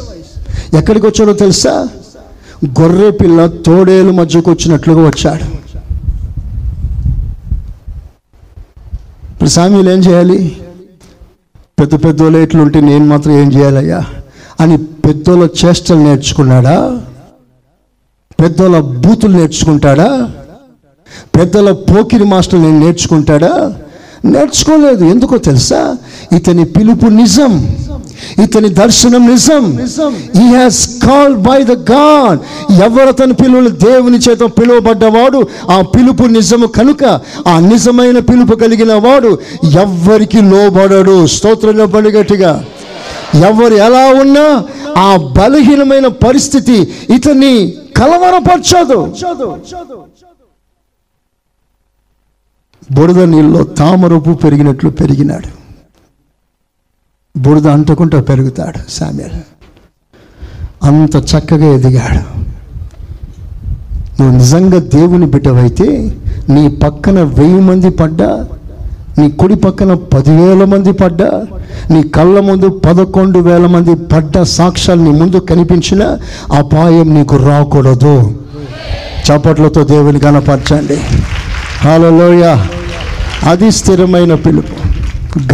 ఎక్కడికి వచ్చాడో తెలుసా? గొర్రె పిల్ల తోడేలు మధ్యకు వచ్చినట్లుగా వచ్చాడు. ఇప్పుడు సామీలు ఏం చేయాలి? పెద్ద పెద్ద ఎట్లుంటే ఉంటే నేను మాత్రం ఏం చేయాలయ్యా? అని పెద్దోళ్ళ చేష్టలు నేర్చుకున్నాడా? పెద్దోళ్ళ బూతులు నేర్చుకుంటాడా? పెద్దల పోకిరి మాస్టర్ నేను నేర్చుకుంటాడా? నేర్చుకోలేదు. ఎందుకో తెలుసా? ఇతని పిలుపు నిజం. ఇతని దర్శనం నిజం. He has call by the God ఎవరు అతని పిలువలు దేవుని చేత పిలువబడ్డవాడు? ఆ పిలుపు నిజము కనుక ఆ నిజమైన పిలుపు కలిగిన వాడు ఎవ్వరికి లోబడడు. స్తోత్రంలో పడిగట్టిగా ఎవరు ఎలా ఉన్నా ఆ బలహీనమైన పరిస్థితి ఇతన్ని కలవరపరచదు. బురద నీళ్ళలో తామరపు పెరిగినట్లు పెరిగినాడు. బురద అంటుకుంటూ పెరుగుతాడు సామ్యల్. అంత చక్కగా ఎదిగాడు. నువ్వు నిజంగా దేవుని బిడ్డవైతే నీ పక్కన వెయ్యి మంది పడ్డా నీ కుడి పక్కన పదివేల మంది పడ్డా నీ కళ్ళ ముందు పదకొండు వేల మంది పడ్డ సాక్ష్యాలు నీ ముందు కనిపించిన అపాయం నీకు రాకూడదు. చప్పట్లతో దేవుని కనపరచండి హాలలోయ అది స్థిరమైన పిలుపు.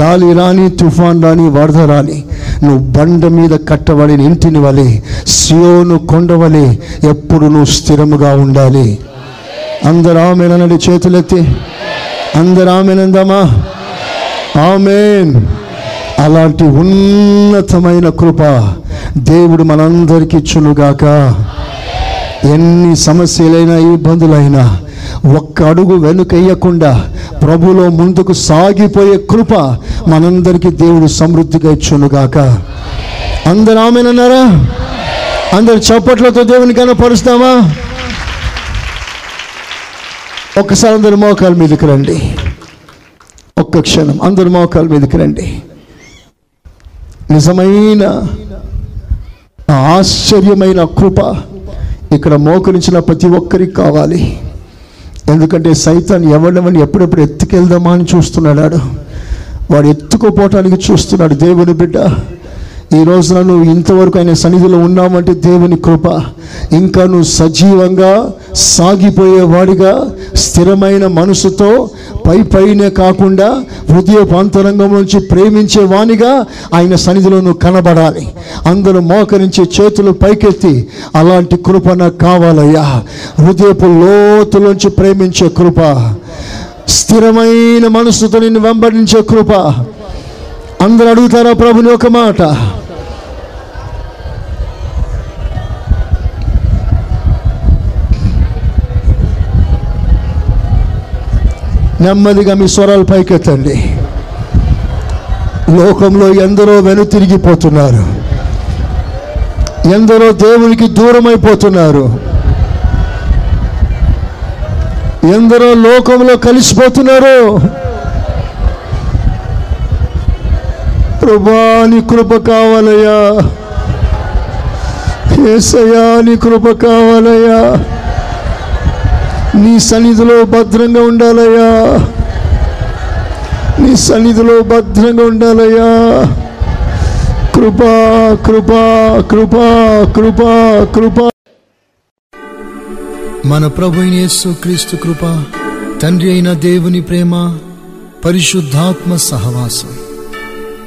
గాలి రాని తుఫాన్ రాని వరద రాని నువ్వు బండ మీద కట్టబడిన ఇంటిని వలె సియోను కొండ వలె ఎప్పుడు నువ్వు స్థిరముగా ఉండాలి. అందరు ఆమెనండి చేతులెత్తి. అందరు ఆమెనందమా ఆమెన్. అలాంటి ఉన్నతమైన కృప దేవుడు మనందరికీ ఇచ్చునుగాక. ఎన్ని సమస్యలైనా ఇబ్బందులైనా ఒక్క అడుగు వెనుకయ్యకుండా ప్రభులో ముందుకు సాగిపోయే కృప మనందరికీ దేవుడు సమృద్ధిగా ఇచ్చునుగాక. అందరు ఆమెనన్నారా అందరు చప్పట్లతో దేవుని కనపరుస్తామా? ఒక్కసారి అందరు మోకాల మీదకి రండి. ఒక్క క్షణం అందరు మోకాల మీదకి రండి. నిజమైన ఆశ్చర్యమైన కృప ఇక్కడ మోకరించిన ప్రతి ఒక్కరికి కావాలి. ఎందుకంటే సైతాన్ని ఎవరినెవరిని ఎప్పుడెప్పుడు ఎత్తుకెళ్దామా అని చూస్తున్నాడు వాడు ఎత్తుకోపోవటానికి చూస్తున్నాడు దేవుని బిడ్డ. ఈ రోజున నువ్వు ఇంతవరకు ఆయన సన్నిధిలో ఉన్నామంటే దేవుని కృప. ఇంకా నువ్వు సజీవంగా సాగిపోయేవాడిగా స్థిరమైన మనసుతో పై పైనే కాకుండా హృదయ అంతరంగం నుంచి ప్రేమించే వానిగా ఆయన సన్నిధిలో నువ్వు కనబడాలి. అందరూ మోకరించి చేతులు పైకెత్తి అలాంటి కృప నాకు కావాలయ్యా. హృదయపు లోతులోంచి ప్రేమించే కృప. స్థిరమైన మనసుతో నిన్ను వెంబడించే కృప. అందరూ అడుగుతారా ప్రభుని ఒక మాట? నెమ్మదిగా మీ స్వరాలు పైకెత్తండి. లోకంలో ఎందరో వెనుతిరిగిపోతున్నారు ఎందరో దేవునికి దూరమైపోతున్నారు. ఎందరో లోకంలో కలిసిపోతున్నారు. ప్రభా నీ కృప కావాలయ్యా. ఏసయ్యా నీ కృప కావాలయ్యా. నీ సన్నిధిలో భద్రంగా ఉండాలయ్యా. నీ సన్నిధిలో భద్రంగా ఉండాలయ్యా. కృపా కృపా కృపా కృపా కృపా. మన ప్రభు అయిన యేసు క్రీస్తు కృప తండ్రి అయిన దేవుని ప్రేమ పరిశుద్ధాత్మ సహవాసం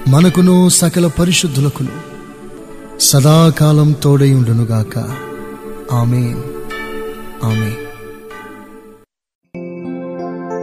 మనకును సకల పరిశుద్ధులకును సదాకాలం తోడై ఉండునుగాక. ఆమె ఆమె